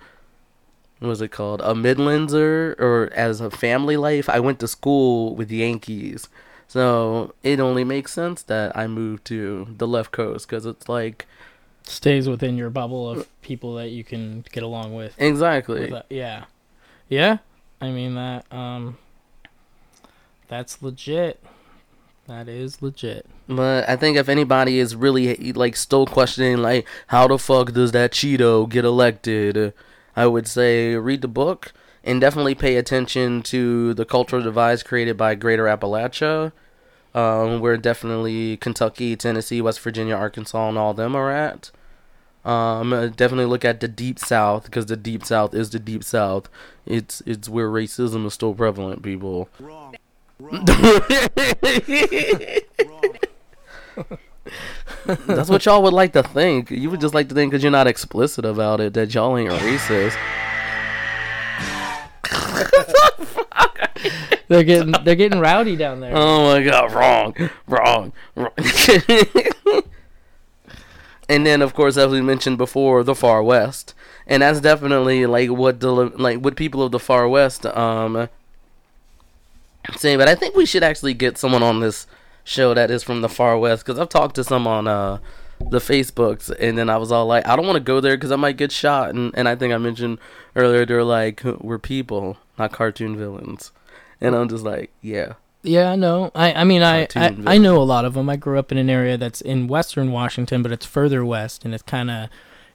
what was it called, a Midlandser, or as a family life, I went to school with Yankees. So it only makes sense that I moved to the left coast because it's like Stays within your bubble of people that you can get along with. exactly. With yeah, yeah. I mean that. Um, that's legit. That is legit. But I think if anybody is really like still questioning like how the fuck does that Cheeto get elected, I would say read the book and definitely pay attention to the cultural divides created by Greater Appalachia, um, where definitely Kentucky, Tennessee, West Virginia, Arkansas, and all them are at. Um, definitely look at the Deep South because the Deep South is the Deep South. It's it's where racism is still prevalent, people. Wrong. Wrong. That's what y'all would like to think. You would just like to think because you're not explicit about it that y'all ain't racist. They're getting they're getting rowdy down there. Oh my god, wrong, wrong, wrong. and then, of course, as we mentioned before, the Far West, and that's definitely like what the like what people of the Far West um say. But I think we should actually get someone on this show that is from the Far West because I've talked to some on uh the Facebooks, and then I was all like, I don't want to go there because I might get shot, and and I think I mentioned earlier they're like we're people, not cartoon villains, and I'm just like, yeah. Yeah, know. I I mean I, I I know a lot of them. I grew up in an area that's in western Washington, but it's further west, and it's kind of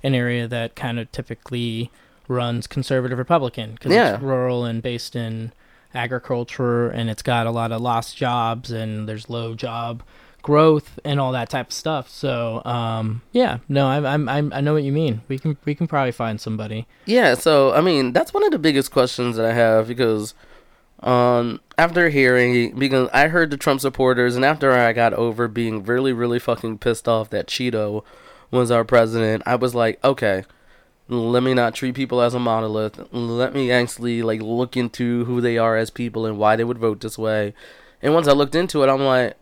an area that kind of typically runs conservative Republican because Yeah. it's rural and based in agriculture, and it's got a lot of lost jobs, and there's low job growth and all that type of stuff. So um, yeah, no, I I'm, I'm I know what you mean. We can we can probably find somebody. Yeah, so I mean that's one of the biggest questions that I have because um after hearing because I heard the Trump supporters and after I got over being really really fucking pissed off that Cheeto was our president, I was like, okay, let me not treat people as a monolith. Let me actually like look into who they are as people and why they would vote this way. And once I looked into it, I'm like,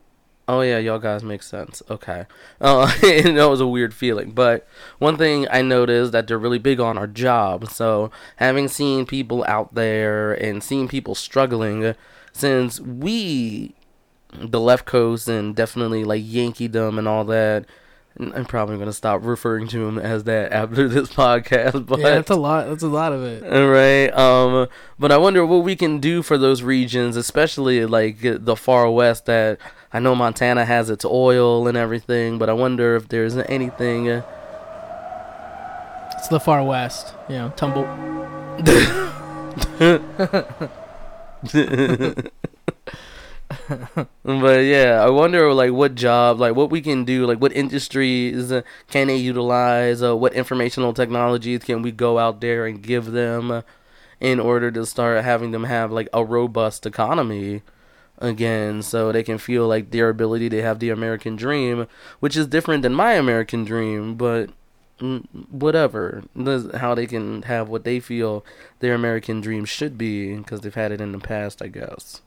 oh yeah, y'all guys make sense. Okay, uh, and that was a weird feeling. But one thing I noticed that they're really big on our jobs. So having seen people out there and seeing people struggling, since we, the left coast, and definitely like Yankeedom and all that. I'm probably gonna stop referring to him as that after this podcast, but yeah, that's a lot. That's a lot of it. all right. Um, but I wonder what we can do for those regions, especially like the far west. That I know Montana has its oil and everything, but I wonder if there's anything. Uh, It's the far west. You know, tumble. but yeah, I wonder like what job, like what we can do, like what industries uh, can they utilize, uh, what informational technologies can we go out there and give them uh, in order to start having them have like a robust economy again so they can feel like their ability to have the American dream, which is different than my American dream, but mm, whatever. How they can have what they feel their American dream should be because they've had it in the past, I guess.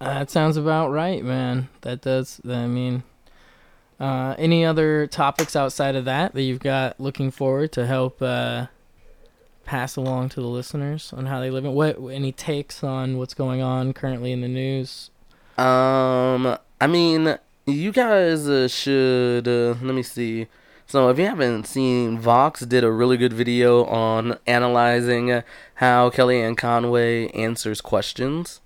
That sounds about right, man. That does. I mean, uh, any other topics outside of that that you've got looking forward to help uh, pass along to the listeners on how they live? it? What any takes on what's going on currently in the news? Um, I mean, you guys uh, should uh, let me see. So, if you haven't seen, Vox did a really good video on analyzing how Kellyanne Conway answers questions.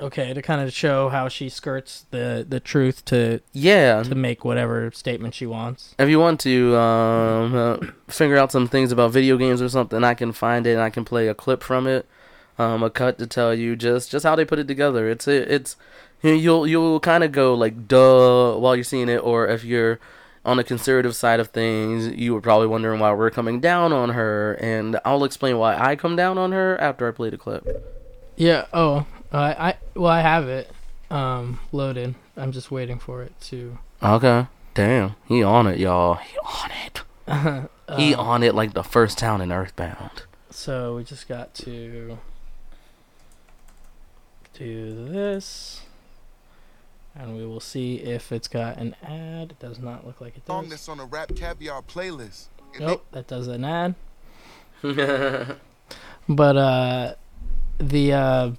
Okay, to kind of show how she skirts the the truth to Yeah, to make whatever statement she wants. if you want to um, uh, figure out some things about video games or something, I can find it and I can play a clip from it, um, a cut to tell you just just how they put it together. It's it's you'll you'll kind of go like duh while you're seeing it, or if you're on the conservative side of things, you were probably wondering why we're coming down on her, and I'll explain why I come down on her after I play the clip. Yeah. Oh, uh, I well I have it um, loaded. I'm just waiting for it to. Okay, damn, he on it, y'all. He on it. He Um, on it like the first town in Earthbound. So we just got to do this. And we will see if it's got an ad. It does not look like it song does. that's on the RapCaviar playlist. Nope, that does an ad. But uh the uh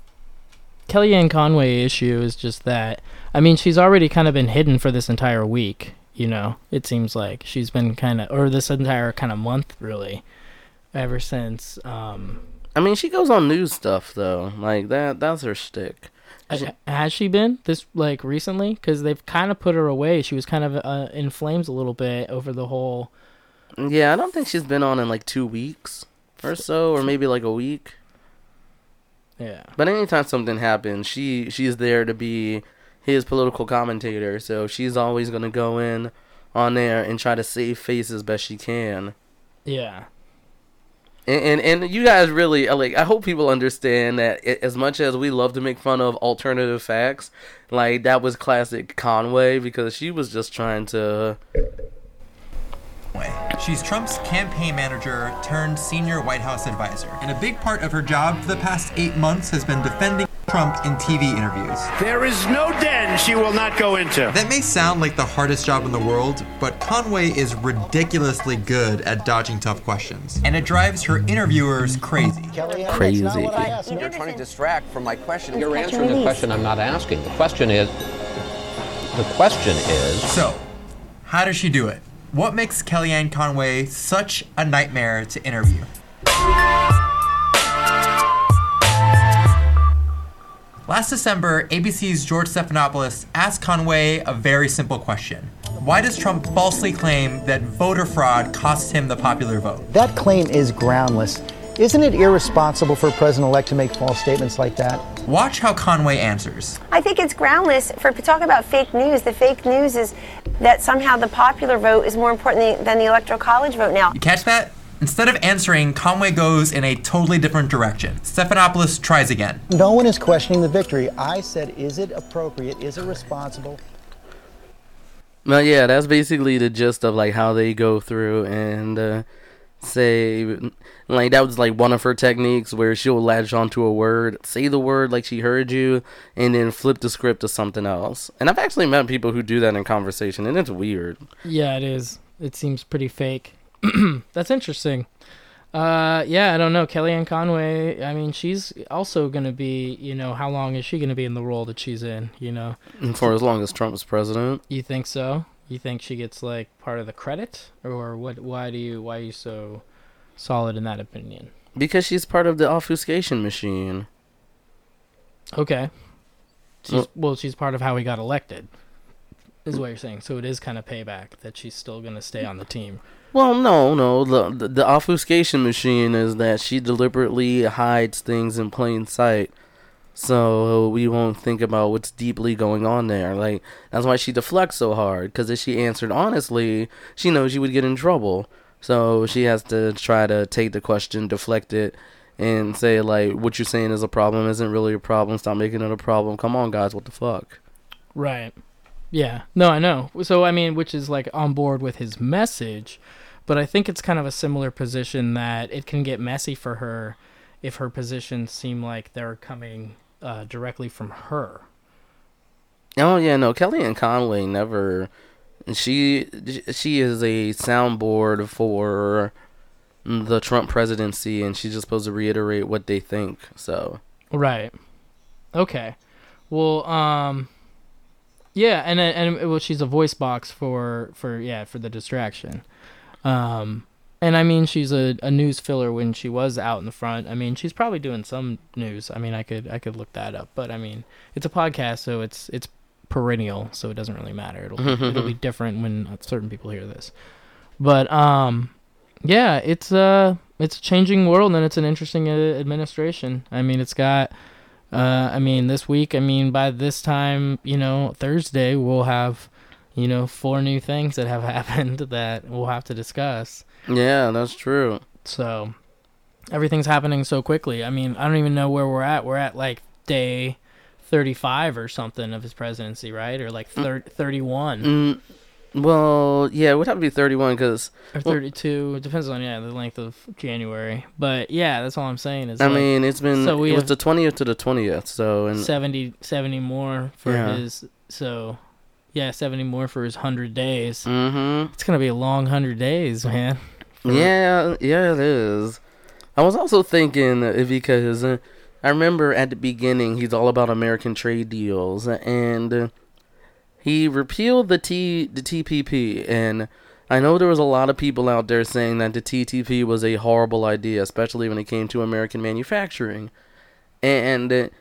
Kellyanne Conway issue is just that I mean she's already kind of been hidden for this entire week, you know. It seems like she's been kind of or this entire kind of month really ever since um I mean, she goes on news stuff though. Like that. That's her shtick. ha- has she been this like recently cuz they've kind of put her away. She was kind of uh, in flames a little bit over the whole Yeah, I don't think she's been on in like two weeks or so, or maybe like a week. Yeah. But anytime something happens, she she's there to be his political commentator. So she's always gonna go in on there and try to save face as best she can. Yeah. And, and and you guys really uh, like. I hope people understand that as much as we love to make fun of alternative facts, like that was classic Conway because she was just trying to. Way. She's Trump's campaign manager turned senior White House advisor. And a big part of her job for the past eight months has been defending Trump in TV interviews. There is no den she will not go into. That may sound like the hardest job in the world, but Conway is ridiculously good at dodging tough questions. And it drives her interviewers crazy. Crazy. You're trying to distract from my question. You're answering the question I'm not asking. The question is, the question is, So, how does she do it? What makes Kellyanne Conway such a nightmare to interview? Last December, ABC's George Stephanopoulos asked Conway a very simple question. Why does Trump falsely claim that voter fraud cost him the popular vote? That claim is groundless. Isn't it irresponsible for a president elect to make false statements like that? Watch how Conway answers. I think it's groundless for to talk about fake news. The fake news is that somehow the popular vote is more important than the electoral college vote now. You catch that? Instead of answering, Conway goes in a totally different direction. Stephanopoulos tries again. No one is questioning the victory. I said, is it appropriate? Is it responsible? Well, yeah, that's basically the gist of like how they go through and uh, say, like that was like one of her techniques where she'll latch onto a word, say the word like she heard you, and then flip the script to something else. And I've actually met people who do that in conversation, and it's weird. Yeah, it is. It seems pretty fake. That's interesting. Uh, yeah, I don't know. Kellyanne Conway, I mean, she's also going to be, you know, how long is she going to be in the role that she's in, you know? And for as long as Trump is president, You think so? You think she gets like part of the credit or what why do you why are you so solid in that opinion? because she's part of the obfuscation machine. Okay. She's, Well- well, she's part of how he got elected. Is what you're saying. So it is kind of payback that she's still going to stay on the team. Well, no, no. The, the the obfuscation machine is that she deliberately hides things in plain sight, so we won't think about what's deeply going on there. Like that's why she deflects so hard because if she answered honestly, she knows she would get in trouble. So she has to try to take the question, deflect it, and say like, "What you're saying is a problem isn't really a problem. Stop making it a problem. Come on, guys, what the fuck?" Right. Yeah. No, I know. So I mean, which is like on board with his message, but I think it's kind of a similar position that it can get messy for her if her positions seem like they're coming uh, directly from her. Oh yeah, no, Kellyanne Conway never. She she is a soundboard for the Trump presidency, and she's just supposed to reiterate what they think. So Right. Okay. Well, um, yeah, and and well, she's a voice box for for yeah for the distraction. Um, and I mean, she's a, a news filler when she was out in the front. I mean, she's probably doing some news. I mean, I could I could look that up, but I mean, it's a podcast, so it's it's perennial, so it doesn't really matter. It'll it'll be different when certain people hear this. But um, yeah, it's uh it's a changing world, and it's an interesting uh, administration. I mean, it's got. Uh, I mean, this week, I mean, by this time, you know, Thursday, we'll have, you know, four new things that have happened that we'll have to discuss. yeah, that's true. So everything's happening so quickly. I mean, I don't even know where we're at. We're at like day 35 or something of his presidency, right? Or like thir- 31 Mm, well, yeah, it would have to be thirty-one because or 32. It depends on, yeah, the length of January. But yeah, that's all I'm saying is I like mean it's been so we it was the twentieth to the twentieth. So and 70, 70 more for Yeah. his. So yeah, 70 more for his 100 days. mm-hmm. It's going to be a long 100 days, man. For- Yeah, yeah, it is. I was also thinking because uh, I remember at the beginning he's all about American trade deals, and he repealed the T the TPP, and I know there was a lot of people out there saying that the TTP was a horrible idea, especially when it came to American manufacturing, and.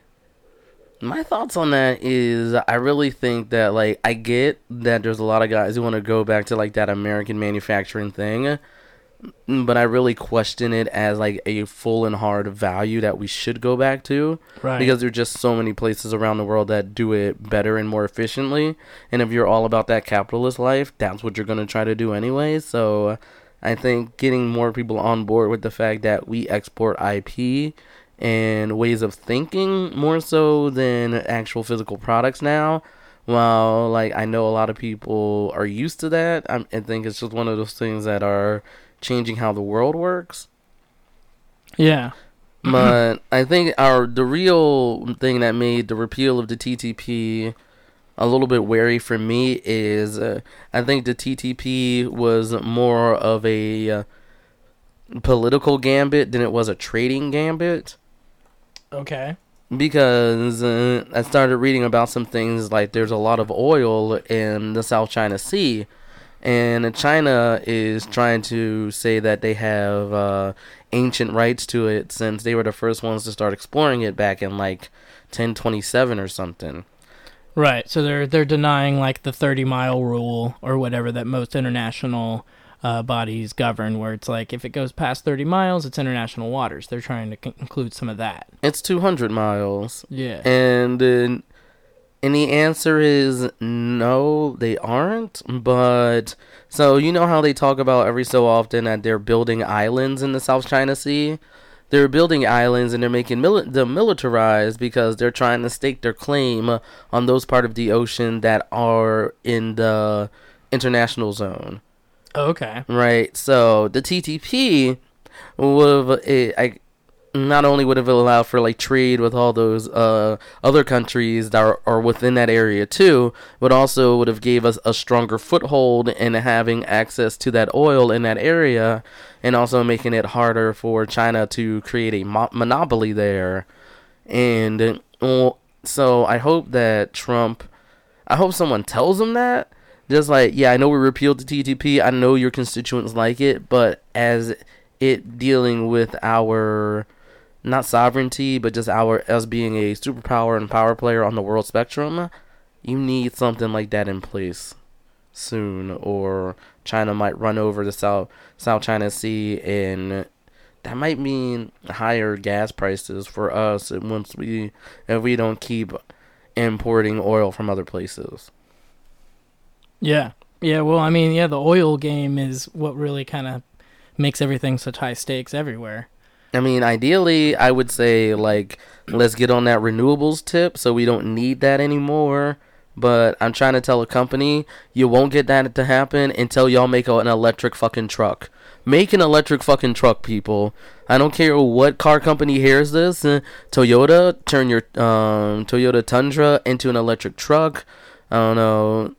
My thoughts on that is I really think that like I get that there's a lot of guys who want to go back to like that American manufacturing thing, mm, but I really question it as like a full and hard value that we should go back to. Right. Because there are just so many places around the world that do it better and more efficiently. And if you're all about that capitalist life, that's what you're going to try to do anyway. So I think getting more people on board with the fact that we export IP and ways of thinking more so than actual physical products now. While like I know a lot of people are used to that, I'm, I think it's just one of those things that are changing how the world works. Yeah. But I think our the real thing that made the repeal of the TTP a little bit wary for me is uh, I think the TTP was more of a uh, political gambit than it was a trading gambit Okay. because uh, I started reading about some things like there's a lot of oil in the South China Sea, and China is trying to say that they have uh, ancient rights to it since they were the first ones to start exploring it back in like 1027 or something. Right. So they're they're denying like the 30 mile rule or whatever that most international uh, bodies govern, where it's like if it goes past 30 miles, it's international waters. They're trying to con- include some of that. It's 200 miles. Yeah. And uh, and the answer is no, they aren't. But so you know how they talk about every so often that they're building islands in the South China Sea. They're building islands and they're making them militarized because they're trying to stake their claim on those part of the ocean that are in the international zone. Okay. Right. So the TTP would have I not only would have allowed for like trade with all those uh other countries that are, are within that area too, but also would have gave us a stronger foothold in having access to that oil in that area, and also making it harder for China to create a mo- monopoly there. And well, so I hope that Trump, I hope someone tells him that. Just like, yeah, I know we repealed the TTP. I know your constituents like it, but as it dealing with our not sovereignty, but just our us being a superpower and power player on the world spectrum, you need something like that in place soon, or China might run over the South South China Sea and that might mean higher gas prices for us once we if we don't keep importing oil from other places. Yeah. Yeah, well, I mean, yeah, the oil game is what really kind of makes everything such high stakes everywhere. I mean, ideally, I would say like let's get on that renewables tip so we don't need that anymore. But I'm trying to tell a company you won't get that to happen until y'all make an electric fucking truck. Make an electric fucking truck, people. I don't care what car company hears this. Uh, Toyota, turn your um, Toyota Tundra into an electric truck. I don't know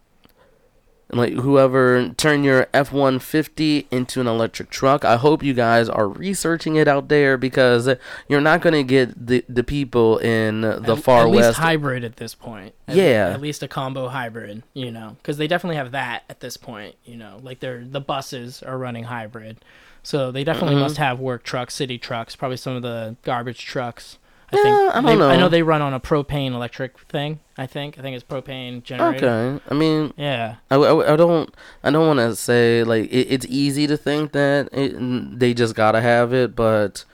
like whoever turn your F150 into an electric truck. I hope you guys are researching it out there because you're not going to get the the people in the at, far at west least hybrid at this point. At Yeah. le- at least a combo hybrid, you know, because they definitely have that at this point. You know, like they're the buses are running hybrid, so they definitely Mhm. must have work trucks, city trucks, probably some of the garbage trucks. I Yeah, think I don't they- I know. know they run on a propane electric thing. I think I think it's propane generator. Okay, I mean, Yeah. I, I, I don't I don't want to say like it, it's easy to think that it, they just gotta have it, but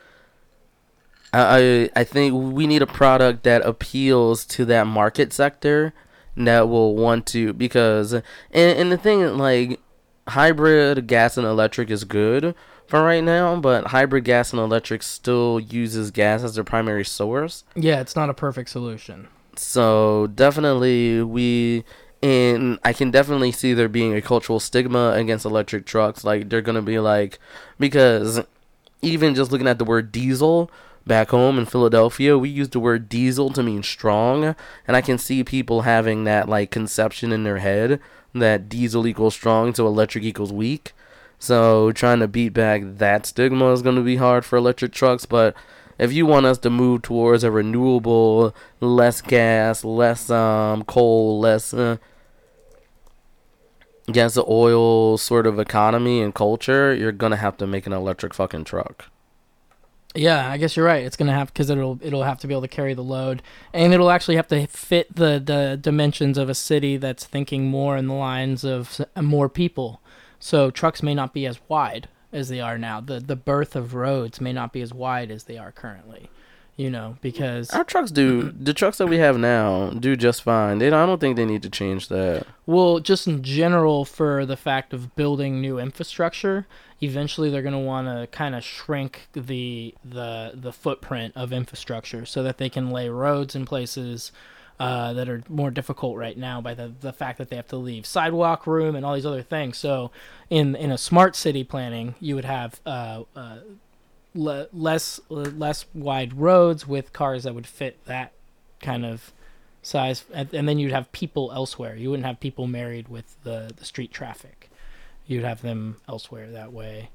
I I I think we need a product that appeals to that market sector that will want to because and and the thing like hybrid gas and electric is good for right now, but hybrid gas and electric still uses gas as their primary source. Yeah, it's not a perfect solution. So definitely we and I can definitely see there being a cultural stigma against electric trucks. Like they're gonna be like because even just looking at the word diesel back home in Philadelphia, we use the word diesel to mean strong, and I can see people having that like conception in their head that diesel equals strong, so electric equals weak. So trying to beat back that stigma is going to be hard for electric trucks, but if you want us to move towards a renewable, less gas, less um coal, less uh, gas oil sort of economy and culture, you're gonna have to make an electric fucking truck. Yeah, I guess you're right. It's gonna have because it'll it'll have to be able to carry the load, and it'll actually have to fit the the dimensions of a city that's thinking more in the lines of more people. So trucks may not be as wide as they are now. The the birth of roads may not be as wide as they are currently. You know, because Our trucks do the trucks that we have now do just fine. They I don't think they need to change that. Well, just in general, for the fact of building new infrastructure, eventually they're going to want to kind of shrink the the the footprint of infrastructure so that they can lay roads in places uh, that are more difficult right now by the the fact that they have to leave sidewalk room and all these other things. So, in in a smart city planning, you would have uh, uh, le- less less wide roads with cars that would fit that kind of size. And, and then you'd have people elsewhere. You wouldn't have people married with the the street traffic. You'd have them elsewhere that way.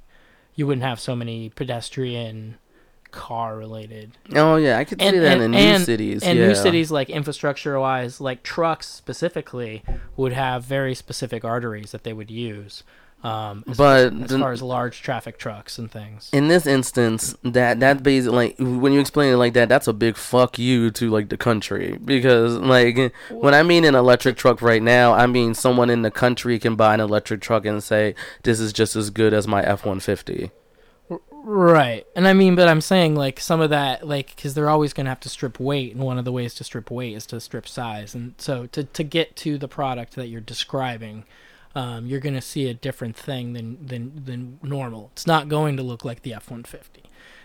You wouldn't have so many pedestrian car related Oh yeah, I could see that in new cities. and yeah. new cities like infrastructure wise like trucks specifically would have very specific arteries that they would use um, as, But as the- far as large traffic trucks and things in this instance, that that basically like when you explain it like that, that's a big fuck you to like the country because like when I mean an electric truck right now, I mean someone in the country can buy an electric truck and say this is just as good as my F one fifty. Right. And I mean, but I'm saying like some of that, like, because they're always going to have to strip weight, and one of the ways to strip weight is to strip size. And so to, to get to the product that you're describing, um, you're going to see a different thing than, than, than normal. It's not going to look like the F 150.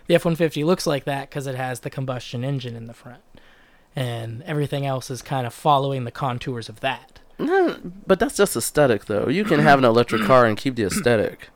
The F 150 looks like that because it has the combustion engine in the front. And everything else is kind of following the contours of that. No, but that's just aesthetic though. You can have an electric car and keep the aesthetic.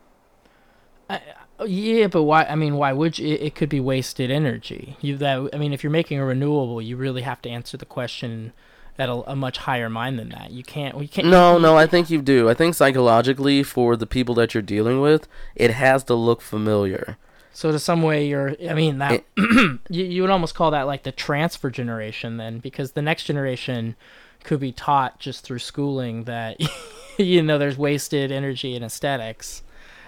Yeah, but why? I mean, why would you? It, it could be wasted energy. You that I mean, if you're making a renewable, you really have to answer the question at a, a much higher mind than that. You can't. We can't. No, no, I think you do. I think psychologically for the people that you're dealing with, it has to look familiar. So to some way, you're. I mean, that you you would almost call that like the transfer generation then, because the next generation could be taught just through schooling that you know there's wasted energy in aesthetics.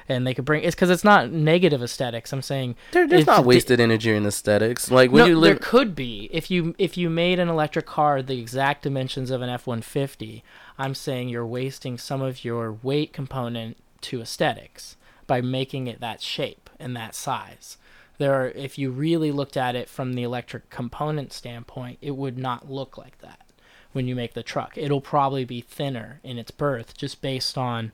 And they could bring it's because it's not negative aesthetics. I'm saying There, there's not wasted energy in aesthetics. Like when no, you there could be if you if you made an electric car the exact dimensions of an F-150. I'm saying you're wasting some of your weight component to aesthetics by making it that shape and that size. there are if you really looked at it from the electric component standpoint, it would not look like that when you make the truck. It'll probably be thinner in its berth just based on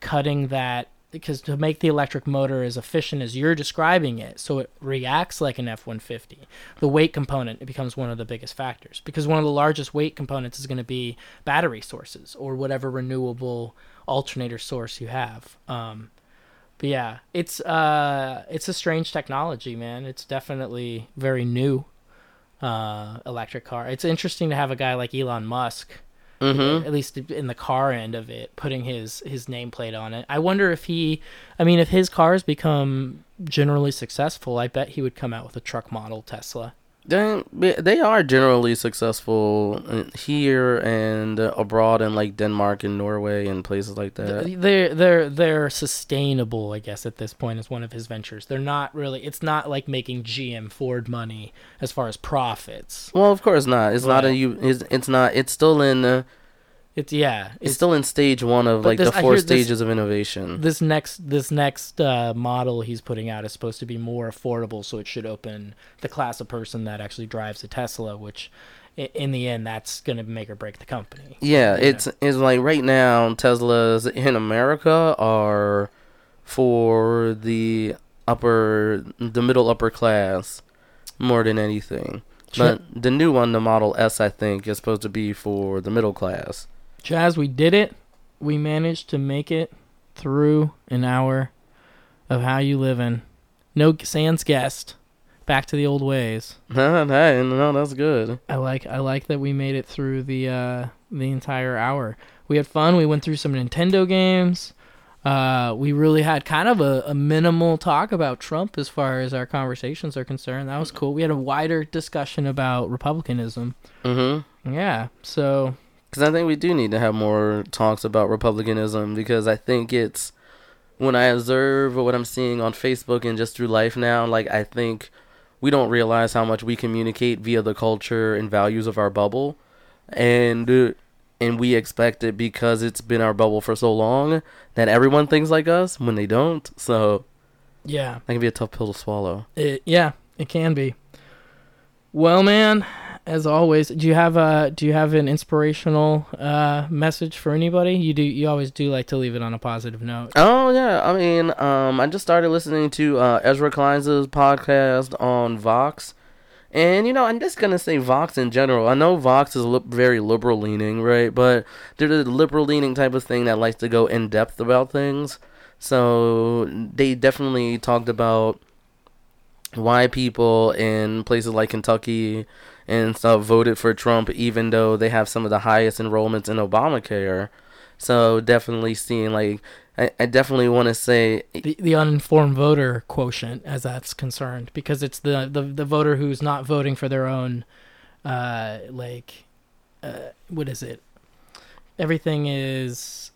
cutting that because to make the electric motor as efficient as you're describing it so it reacts like an F150 the weight component it becomes one of the biggest factors because one of the largest weight components is going to be battery sources or whatever renewable alternator source you have. Um, but yeah it's uh it's a strange technology man. It's definitely very new uh electric car. It's interesting to have a guy like Elon Musk Mhm. at least in the car end of it, putting his his nameplate on it. I wonder if he, I mean, if his cars become generally successful, I bet he would come out with a truck model Tesla. They they are generally successful here and abroad in like Denmark and Norway and places like that. They're they're they're sustainable, I guess. At this point, is one of his ventures. They're not really. It's not like making GM Ford money as far as profits. Well, of course not. It's not a you. It's, it's not. It's still in. Uh, It's yeah. it's, still in stage one of like this- the four hear this- stages of innovation. This next this next uh, model he's putting out is supposed to be more affordable, so it should open the class of person that actually drives a Tesla, which in the end that's going to make or break the company. Yeah, it's it's like right now Teslas in America are for the upper the middle upper class more than anything. But the new one, the Model S, I think, is supposed to be for the middle class. Chaz, we did it. We managed to make it through an hour of how you living. No sans guest. Back to the old ways. hey, no, that's good. I like I like that we made it through the uh, the entire hour. We had fun. We went through some Nintendo games. Uh, we really had kind of a, a minimal talk about Trump as far as our conversations are concerned. That was cool. We had a wider discussion about republicanism. Mm-hmm. Yeah. So Because I think we do need to have more talks about republicanism because I think it's when I observe what I'm seeing on Facebook and just through life now, like I think we don't realize how much we communicate via the culture and values of our bubble, and uh, and we expect it because it's been our bubble for so long that everyone thinks like us when they don't. So yeah. that can be a tough pill to swallow. It, yeah, it can be. Well, man, as always, do you have a do you have an inspirational uh, message for anybody? You do. You always do like to leave it on a positive note. Oh yeah, I mean, um, I just started listening to uh, Ezra Klein's podcast on Vox, and you know, I'm just gonna say Vox in general. I know Vox is li- very liberal leaning, right? But they're the liberal leaning type of thing that likes to go in depth about things. So they definitely talked about why people in places like Kentucky and stuff voted for Trump, even though they have some of the highest enrollments in Obamacare. So definitely seeing like I, I definitely want to say The, the uninformed voter quotient, as that's concerned, because it's the, the the voter who's not voting for their own, uh, like, uh, what is it? Everything is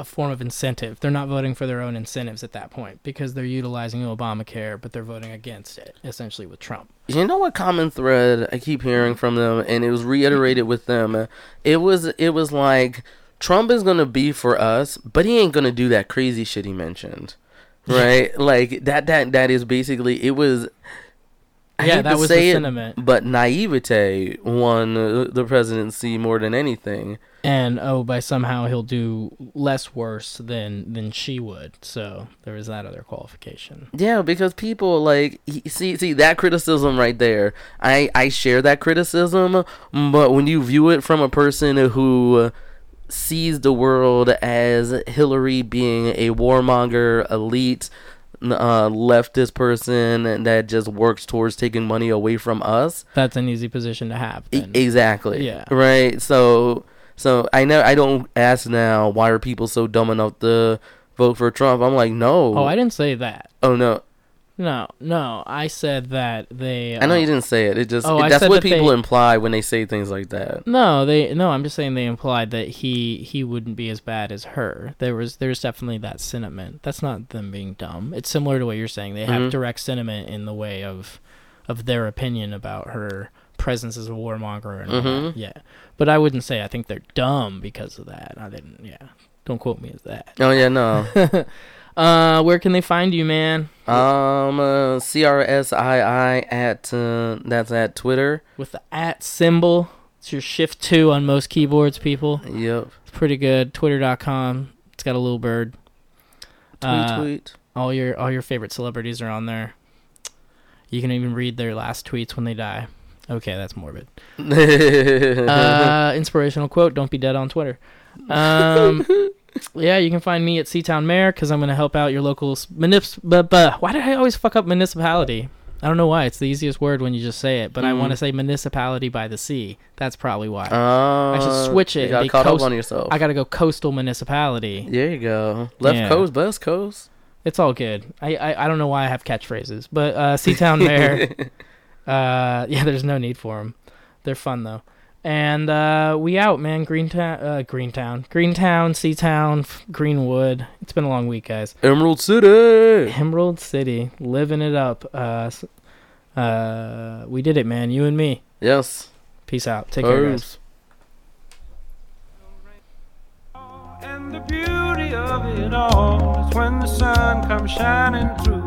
a form of incentive. They're not voting for their own incentives at that point because they're utilizing Obamacare, but they're voting against it, essentially with Trump. you know what common thread I keep hearing from them, and it was reiterated with them. It was it was like Trump is gonna be for us, but he ain't gonna do that crazy shit he mentioned, right? like that that that is basically it was. I Yeah, that was the it, sentiment. but naivete won the presidency more than anything. And oh by somehow he'll do less worse than than she would so there is that other qualification Yeah, because people like see see that criticism right there. I I share that criticism, but when you view it from a person who sees the world as Hillary being a warmonger, elite, uh, leftist person that just works towards taking money away from us. that's an easy position to have E- exactly. Yeah. Right. So so I know I don't ask now why are people so dumb enough to vote for Trump. I'm like no. oh i didn't say that Oh no. no no i said that they I know uh, you didn't say it. It just Oh, I that's what that people they- imply when they say things like that. no they no i'm just saying they implied that he he wouldn't be as bad as her there was there's definitely that sentiment that's not them being dumb it's similar to what you're saying they have Mhm. direct sentiment in the way of of their opinion about her presence as a warmonger and. Mhm. yeah but i wouldn't say i think they're dumb because of that i didn't yeah don't quote me as that Oh yeah, no. Uh, where can they find you, man? Um, uh, C R S I I at uh, that's at Twitter. With the at symbol. It's your shift two on most keyboards, people. Yep. It's pretty good. Twitter.com. It's got a little bird. Tweet Uh, tweet. All your all your favorite celebrities are on there. You can even read their last tweets when they die. Okay, that's morbid. uh, inspirational quote: "Don't be dead on Twitter." Um, yeah, you can find me at Seatown Mayor because I'm going to help out your local s- municip. But, but why did I always fuck up municipality? I don't know why. It's the easiest word when you just say it, but I Hmm. want to say municipality by the sea. That's probably why. Uh, I should switch it. You got caught up coast- on yourself. I got to go coastal municipality. there you go. Left Yeah. coast, best coast. It's all good. I, I, I don't know why I have catchphrases, but uh, Seatown Mayor. uh, yeah, there's no need for them. They're fun though. And uh, we out, man. Greentown, uh, Greentown, Greentown, Seatown, F- Greenwood. It's been a long week, guys. Emerald City. Emerald City, living it up. Uh, uh, we did it, man. You and me. Yes. Peace out. Take care, guys. And the beauty of it all is when the sun comes shining through